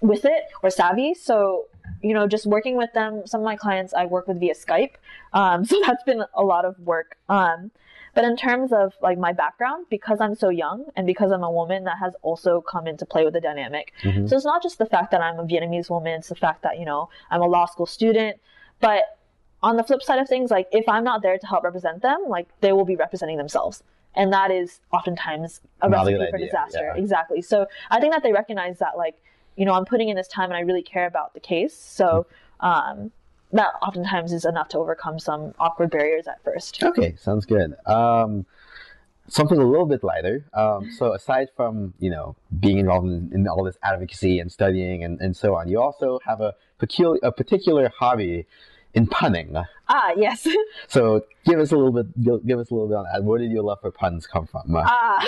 with it or savvy. So you know, just working with them. Some of my clients I work with via Skype, um, so that's been a lot of work. Um, but in terms of like my background, because I'm so young and because I'm a woman, that has also come into play with the dynamic. Mm-hmm. So it's not just the fact that I'm a Vietnamese woman, it's the fact that, you know, I'm a law school student. But on the flip side of things, like if I'm not there to help represent them, like they will be representing themselves. And that is oftentimes a not recipe a for idea. disaster. Yeah. Exactly. So I think that they recognize that like, you know, I'm putting in this time and I really care about the case. So mm-hmm. um, that oftentimes is enough to overcome some awkward barriers at first. Okay, sounds good. Um, something a little bit lighter. Um, so aside from you know being involved in, in, all this advocacy and studying and, and so on, you also have a peculiar a particular hobby in punning. Ah, yes. so give us a little bit give us a little bit on that. Where did your love for puns come from? Ah.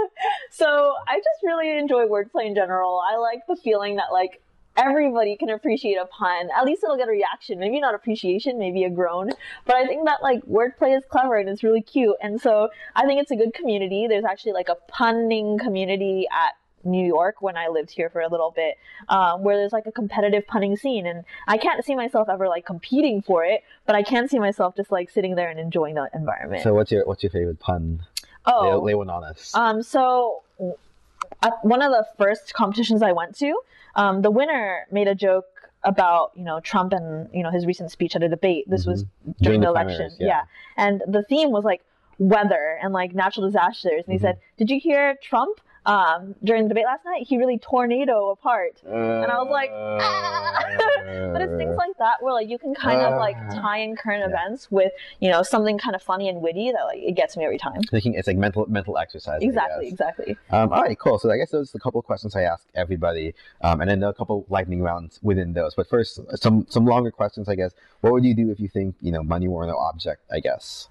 so I just really enjoy wordplay in general. I like the feeling that like everybody can appreciate a pun. At least it'll get a reaction. Maybe not appreciation, maybe a groan. But I think that like wordplay is clever and it's really cute. And so I think it's a good community. There's actually like a punning community at New York when I lived here for a little bit, um, where there's like a competitive punning scene, and I can't see myself ever like competing for it, but I can see myself just like sitting there and enjoying the environment. So what's your what's your favorite pun? Oh, lay, lay one on us. Um, so at one of the first competitions I went to, um, the winner made a joke about you know Trump and you know his recent speech at a debate. This mm-hmm. was during, during the, the election, yeah. yeah. And the theme was like weather and like natural disasters. And he mm-hmm. said, "Did you hear Trump um, during the debate last night, he really tornado apart. Uh, and I was like, ah. but it's things like that where like you can kind uh, of like uh. tie in current yeah. events with, you know, something kind of funny and witty that like it gets me every time. Thinking it's like mental mental exercise. Exactly, exactly. Um, all right, cool. So I guess those are a couple of questions I ask everybody, um, and then a couple lightning rounds within those. But first, some some longer questions, I guess. What would you do if you think you know money were no object? I guess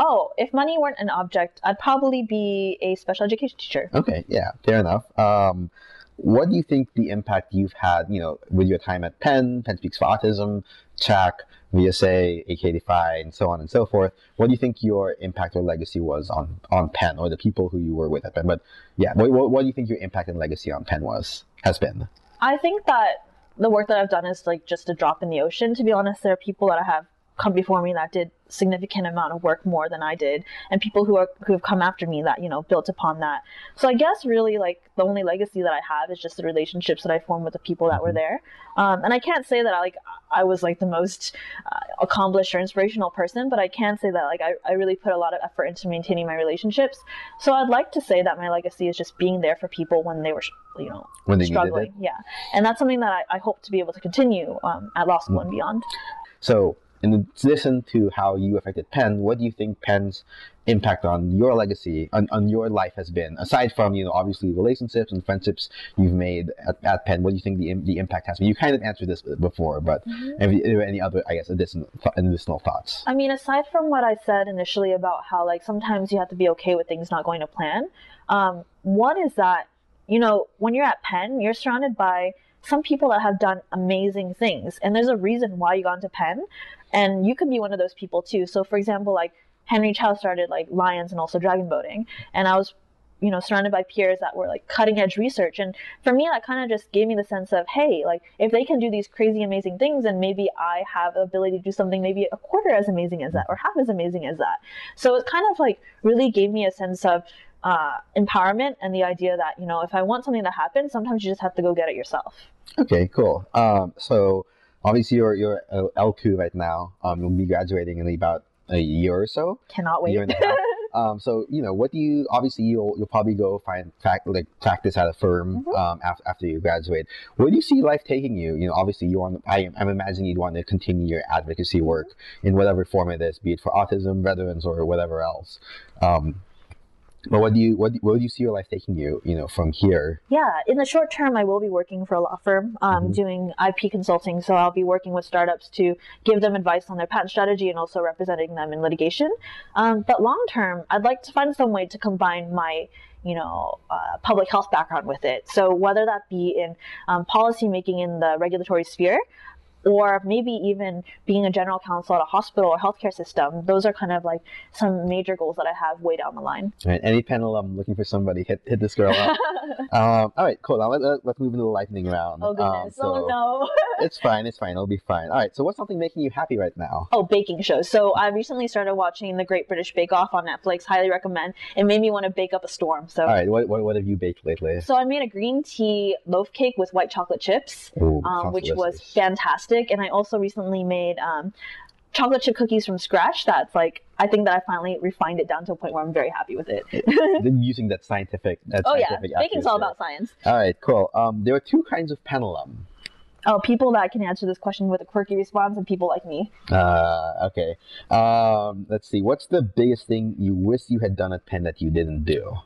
oh, if money weren't an object, I'd probably be a special education teacher. Okay, yeah, fair enough. Um, what do you think the impact you've had, you know, with your time at Penn, Penn Speaks for Autism, CHAC, VSA, aKDPhi, and so on and so forth? What do you think your impact or legacy was on, on Penn or the people who you were with at Penn? But yeah, what, what, what do you think your impact and legacy on Penn was, has been? I think that the work that I've done is like just a drop in the ocean. To be honest, there are people that I have come before me that did significant amount of work more than I did, and people who are who have come after me that you know built upon that. So I guess really like the only legacy that I have is just the relationships that I formed with the people that were mm-hmm. there. Um, and I can't say that I like I was like the most uh, accomplished or inspirational person, but I can say that like I, I really put a lot of effort into maintaining my relationships. So I'd like to say that my legacy is just being there for people when they were you know when they struggling. Yeah, and that's something that I, I hope to be able to continue um, at law school mm-hmm. and beyond. So in addition to how you affected Penn, what do you think Penn's impact on your legacy, on, on your life has been? Aside from, you know, obviously relationships and friendships you've made at, at Penn, what do you think the, the impact has been? You kind of answered this before, but mm-hmm. any, any other, I guess, additional, additional thoughts? I mean, aside from what I said initially about how, like, sometimes you have to be okay with things not going to plan, um, one is that, you know, when you're at Penn, you're surrounded by some people that have done amazing things. And there's a reason why you got into Penn. And you could be one of those people too. So for example, like Henry Chow started like Lions and also dragon boating. And I was you know surrounded by peers that were like cutting edge research and for me that kind of just gave me the sense of hey like if they can do these crazy amazing things and maybe i have the ability to do something maybe a quarter as amazing as that or half as amazing as that so it kind of like really gave me a sense of uh, empowerment and the idea that you know if I want something to happen, sometimes you just have to go get it yourself. Okay, cool. Um, so obviously you're you're L2 right now. Um, you'll be graduating in about a year or so. Cannot wait. um, so you know, what do you? Obviously, you'll you'll probably go find fact, like practice at a firm mm-hmm. um, after after you graduate. Where do you see life taking you? You know, obviously, you want. I, I'm imagining you'd want to continue your advocacy work in whatever form it is, be it for autism, veterans, or whatever else. Um, but what do you what, what do you see your life taking you you know from here yeah in the short term i will be working for a law firm um, mm-hmm. doing ip consulting so i'll be working with startups to give them advice on their patent strategy and also representing them in litigation um, but long term i'd like to find some way to combine my you know, uh, public health background with it. So whether that be in um, policy making in the regulatory sphere, or maybe even being a general counsel at a hospital or healthcare system. Those are kind of like some major goals that I have way down the line. All right, any Penn alum looking for somebody, hit hit this girl up. um, all right, cool. Now let, us move into the lightning round. Oh goodness! Um, so oh no! it's fine. It's fine. It'll be fine. All right. So what's something making you happy right now? Oh, baking shows. So I recently started watching The Great British Bake Off on Netflix. Highly recommend. It made me want to bake up a storm. So all right, what what, what have you baked lately? So I made a green tea loaf cake with white chocolate chips, Ooh, um, which was fantastic fantastic. And I also recently made um, chocolate chip cookies from scratch. That's like I think that I finally refined it down to a point where I'm very happy with it. using that scientific. That oh scientific yeah, baking's all about science. All right, cool. Um, there are two kinds of pendulum. Oh, people that can answer this question with a quirky response, and people like me. Uh, okay. Um, let's see. What's the biggest thing you wish you had done at Penn that you didn't do?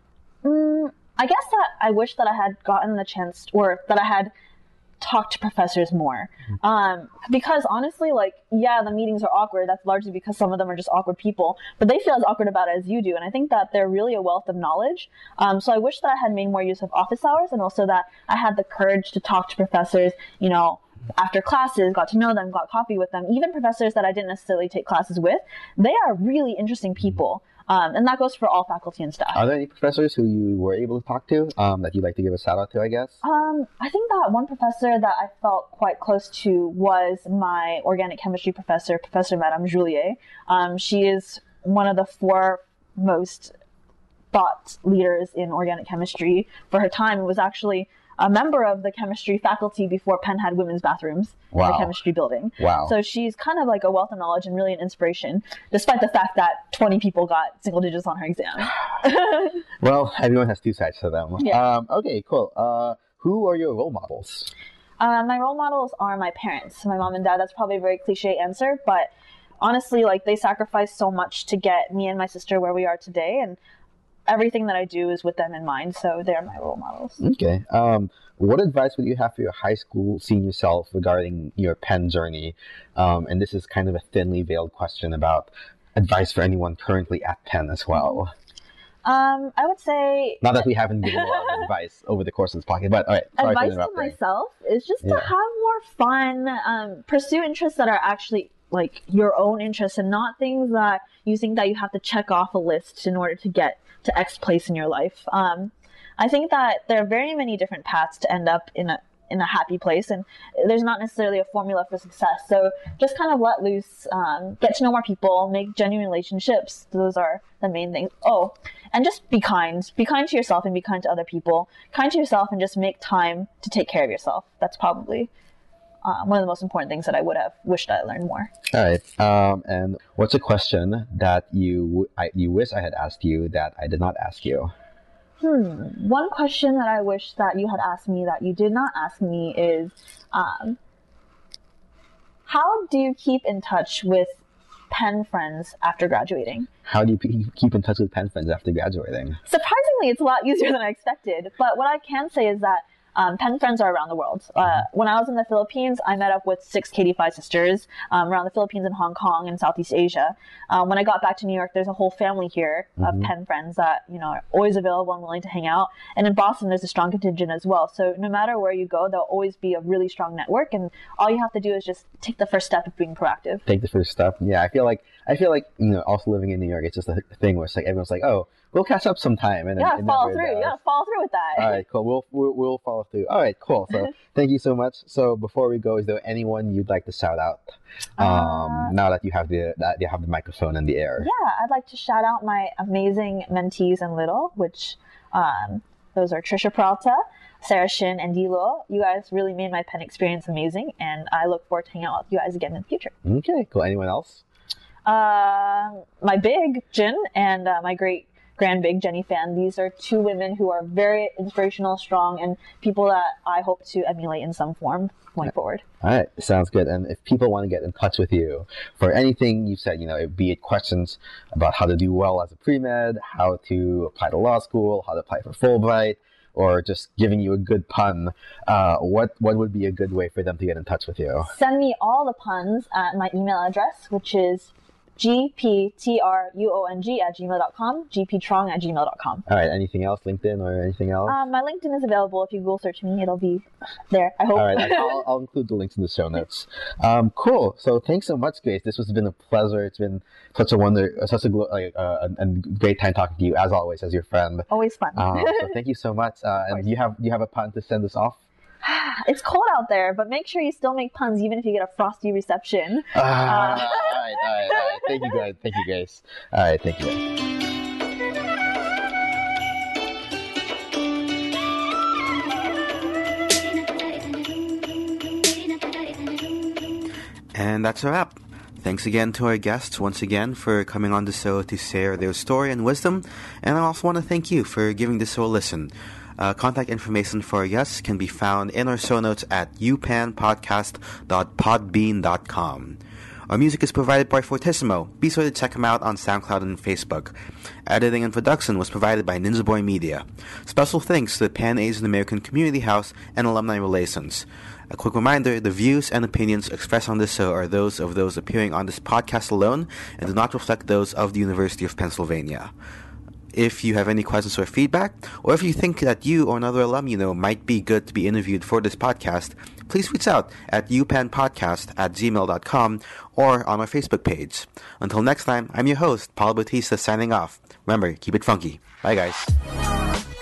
Mm, I guess that I wish that I had gotten the chance, or that I had talk to professors more. Um, because honestly, like, yeah, the meetings are awkward. That's largely because some of them are just awkward people, but they feel as awkward about it as you do. And I think that they're really a wealth of knowledge. Um, so I wish that I had made more use of office hours and also that I had the courage to talk to professors, you know, after classes, got to know them, got coffee with them, even professors that I didn't necessarily take classes with. They are really interesting people. Um, and that goes for all faculty and staff. Are there any professors who you were able to talk to um, that you'd like to give a shout out to, I guess? Um, I think that one professor that I felt quite close to was my organic chemistry professor, Professor Madeleine Joullié. Um, she is one of the four most thought leaders in organic chemistry for her time. It was actually a member of the chemistry faculty before Penn had women's bathrooms wow. in the chemistry building. Wow. So she's kind of like a wealth of knowledge and really an inspiration, despite the fact that 20 people got single digits on her exam. well, everyone has two sides to them. Yeah. Um, okay, cool. Uh, who are your role models? Uh, my role models are my parents, my mom and dad. That's probably a very cliche answer, but honestly, like they sacrificed so much to get me and my sister where we are today, and everything that I do is with them in mind. So they're my role models. Okay. Um, what advice would you have for your high school senior self regarding your Penn journey? Um, and this is kind of a thinly veiled question about advice for anyone currently at Penn as well. Um, I would say not that we haven't given a lot of advice over the course of this podcast, but all right. Advice to, to myself is just yeah. to have more fun, um, pursue interests that are actually like your own interests and not things that you think that you have to check off a list in order to get to X place in your life. Um, I think that there are very many different paths to end up in a in a happy place, and there's not necessarily a formula for success. So just kind of let loose, um, get to know more people, make genuine relationships. Those are the main things. Oh, and just be kind. Be kind to yourself and be kind to other people. Kind to yourself and just make time to take care of yourself. That's probably uh, one of the most important things that I would have wished I learned more. All right. Um, and what's a question that you I, you wish I had asked you that I did not ask you? Hmm. One question that I wish that you had asked me that you did not ask me is, um, how do you keep in touch with Penn friends after graduating? How do you keep in touch with Penn friends after graduating? Surprisingly, it's a lot easier than I expected. But what I can say is that um, Penn friends are around the world. Uh, when I was in the Philippines, I met up with six KDPhi sisters um, around the Philippines and Hong Kong and Southeast Asia. Um, when I got back to New York, there's a whole family here of mm-hmm. Penn friends that you know are always available and willing to hang out. And in Boston, there's a strong contingent as well. So no matter where you go, there'll always be a really strong network, and all you have to do is just take the first step of being proactive. Take the first step. Yeah, I feel like I feel like you know, also living in New York, it's just a thing where it's like everyone's like, oh we'll catch up sometime. And yeah, follow through. Yeah, follow through with that. All right, cool. We'll, we'll, we'll follow through. All right, cool. So thank you so much. So before we go, is there anyone you'd like to shout out? Um, uh, now that you have the that you have the microphone in the air. Yeah, I'd like to shout out my amazing mentees in Little, which um, those are Trisha Peralta, Sarah Shin, and Dilo. You guys really made my Penn experience amazing, and I look forward to hanging out with you guys again in the future. Okay, cool. Anyone else? Uh, my big Jin and uh, my great Grand Big Jenny fan. These are two women who are very inspirational, strong, and people that I hope to emulate in some form going forward. All right, sounds good. And if people want to get in touch with you for anything you said, you know, be it questions about how to do well as a pre med, how to apply to law school, how to apply for Fulbright, or just giving you a good pun, uh, what what would be a good way for them to get in touch with you? Send me all the puns at my email address, which is gptruong at gmail.com, gptruong at gmail.com. All right. Anything else? LinkedIn or anything else? Um, my LinkedIn is available. If you Google search me, it'll be there. I hope. All right. I'll, I'll include the links in the show notes. Um, cool. So thanks so much, Grace. This has been a pleasure. It's been such a wonder, such a like uh, a, great time talking to you as always as your friend. Always fun. um, so thank you so much. Uh, and you have you have a pun to send us off? it's cold out there, but make sure you still make puns even if you get a frosty reception. Uh, uh, all right, all right, all right. Thank you, guys. Thank you, guys. All right, thank you. And that's a wrap. Thanks again to our guests once again for coming on the show to share their story and wisdom. And I also want to thank you for giving the show a listen. Uh, contact information for guests can be found in our show notes at upenpodcast.podbean.com. Our music is provided by Phortissimo. Be sure to check him out on SoundCloud and Facebook. Editing and production was provided by Ninjaboi Media. Special thanks to the Pan Asian American Community House and Alumni Relations. A quick reminder the views and opinions expressed on this show are those of those appearing on this podcast alone and do not reflect those of the University of Pennsylvania. If you have any questions or feedback, or if you think that you or another alum you know might be good to be interviewed for this podcast, please reach out at upenpodcast at gmail.com or on our Facebook page. Until next time, I'm your host, Paul Bautista, signing off. Remember, keep it funky. Bye, guys.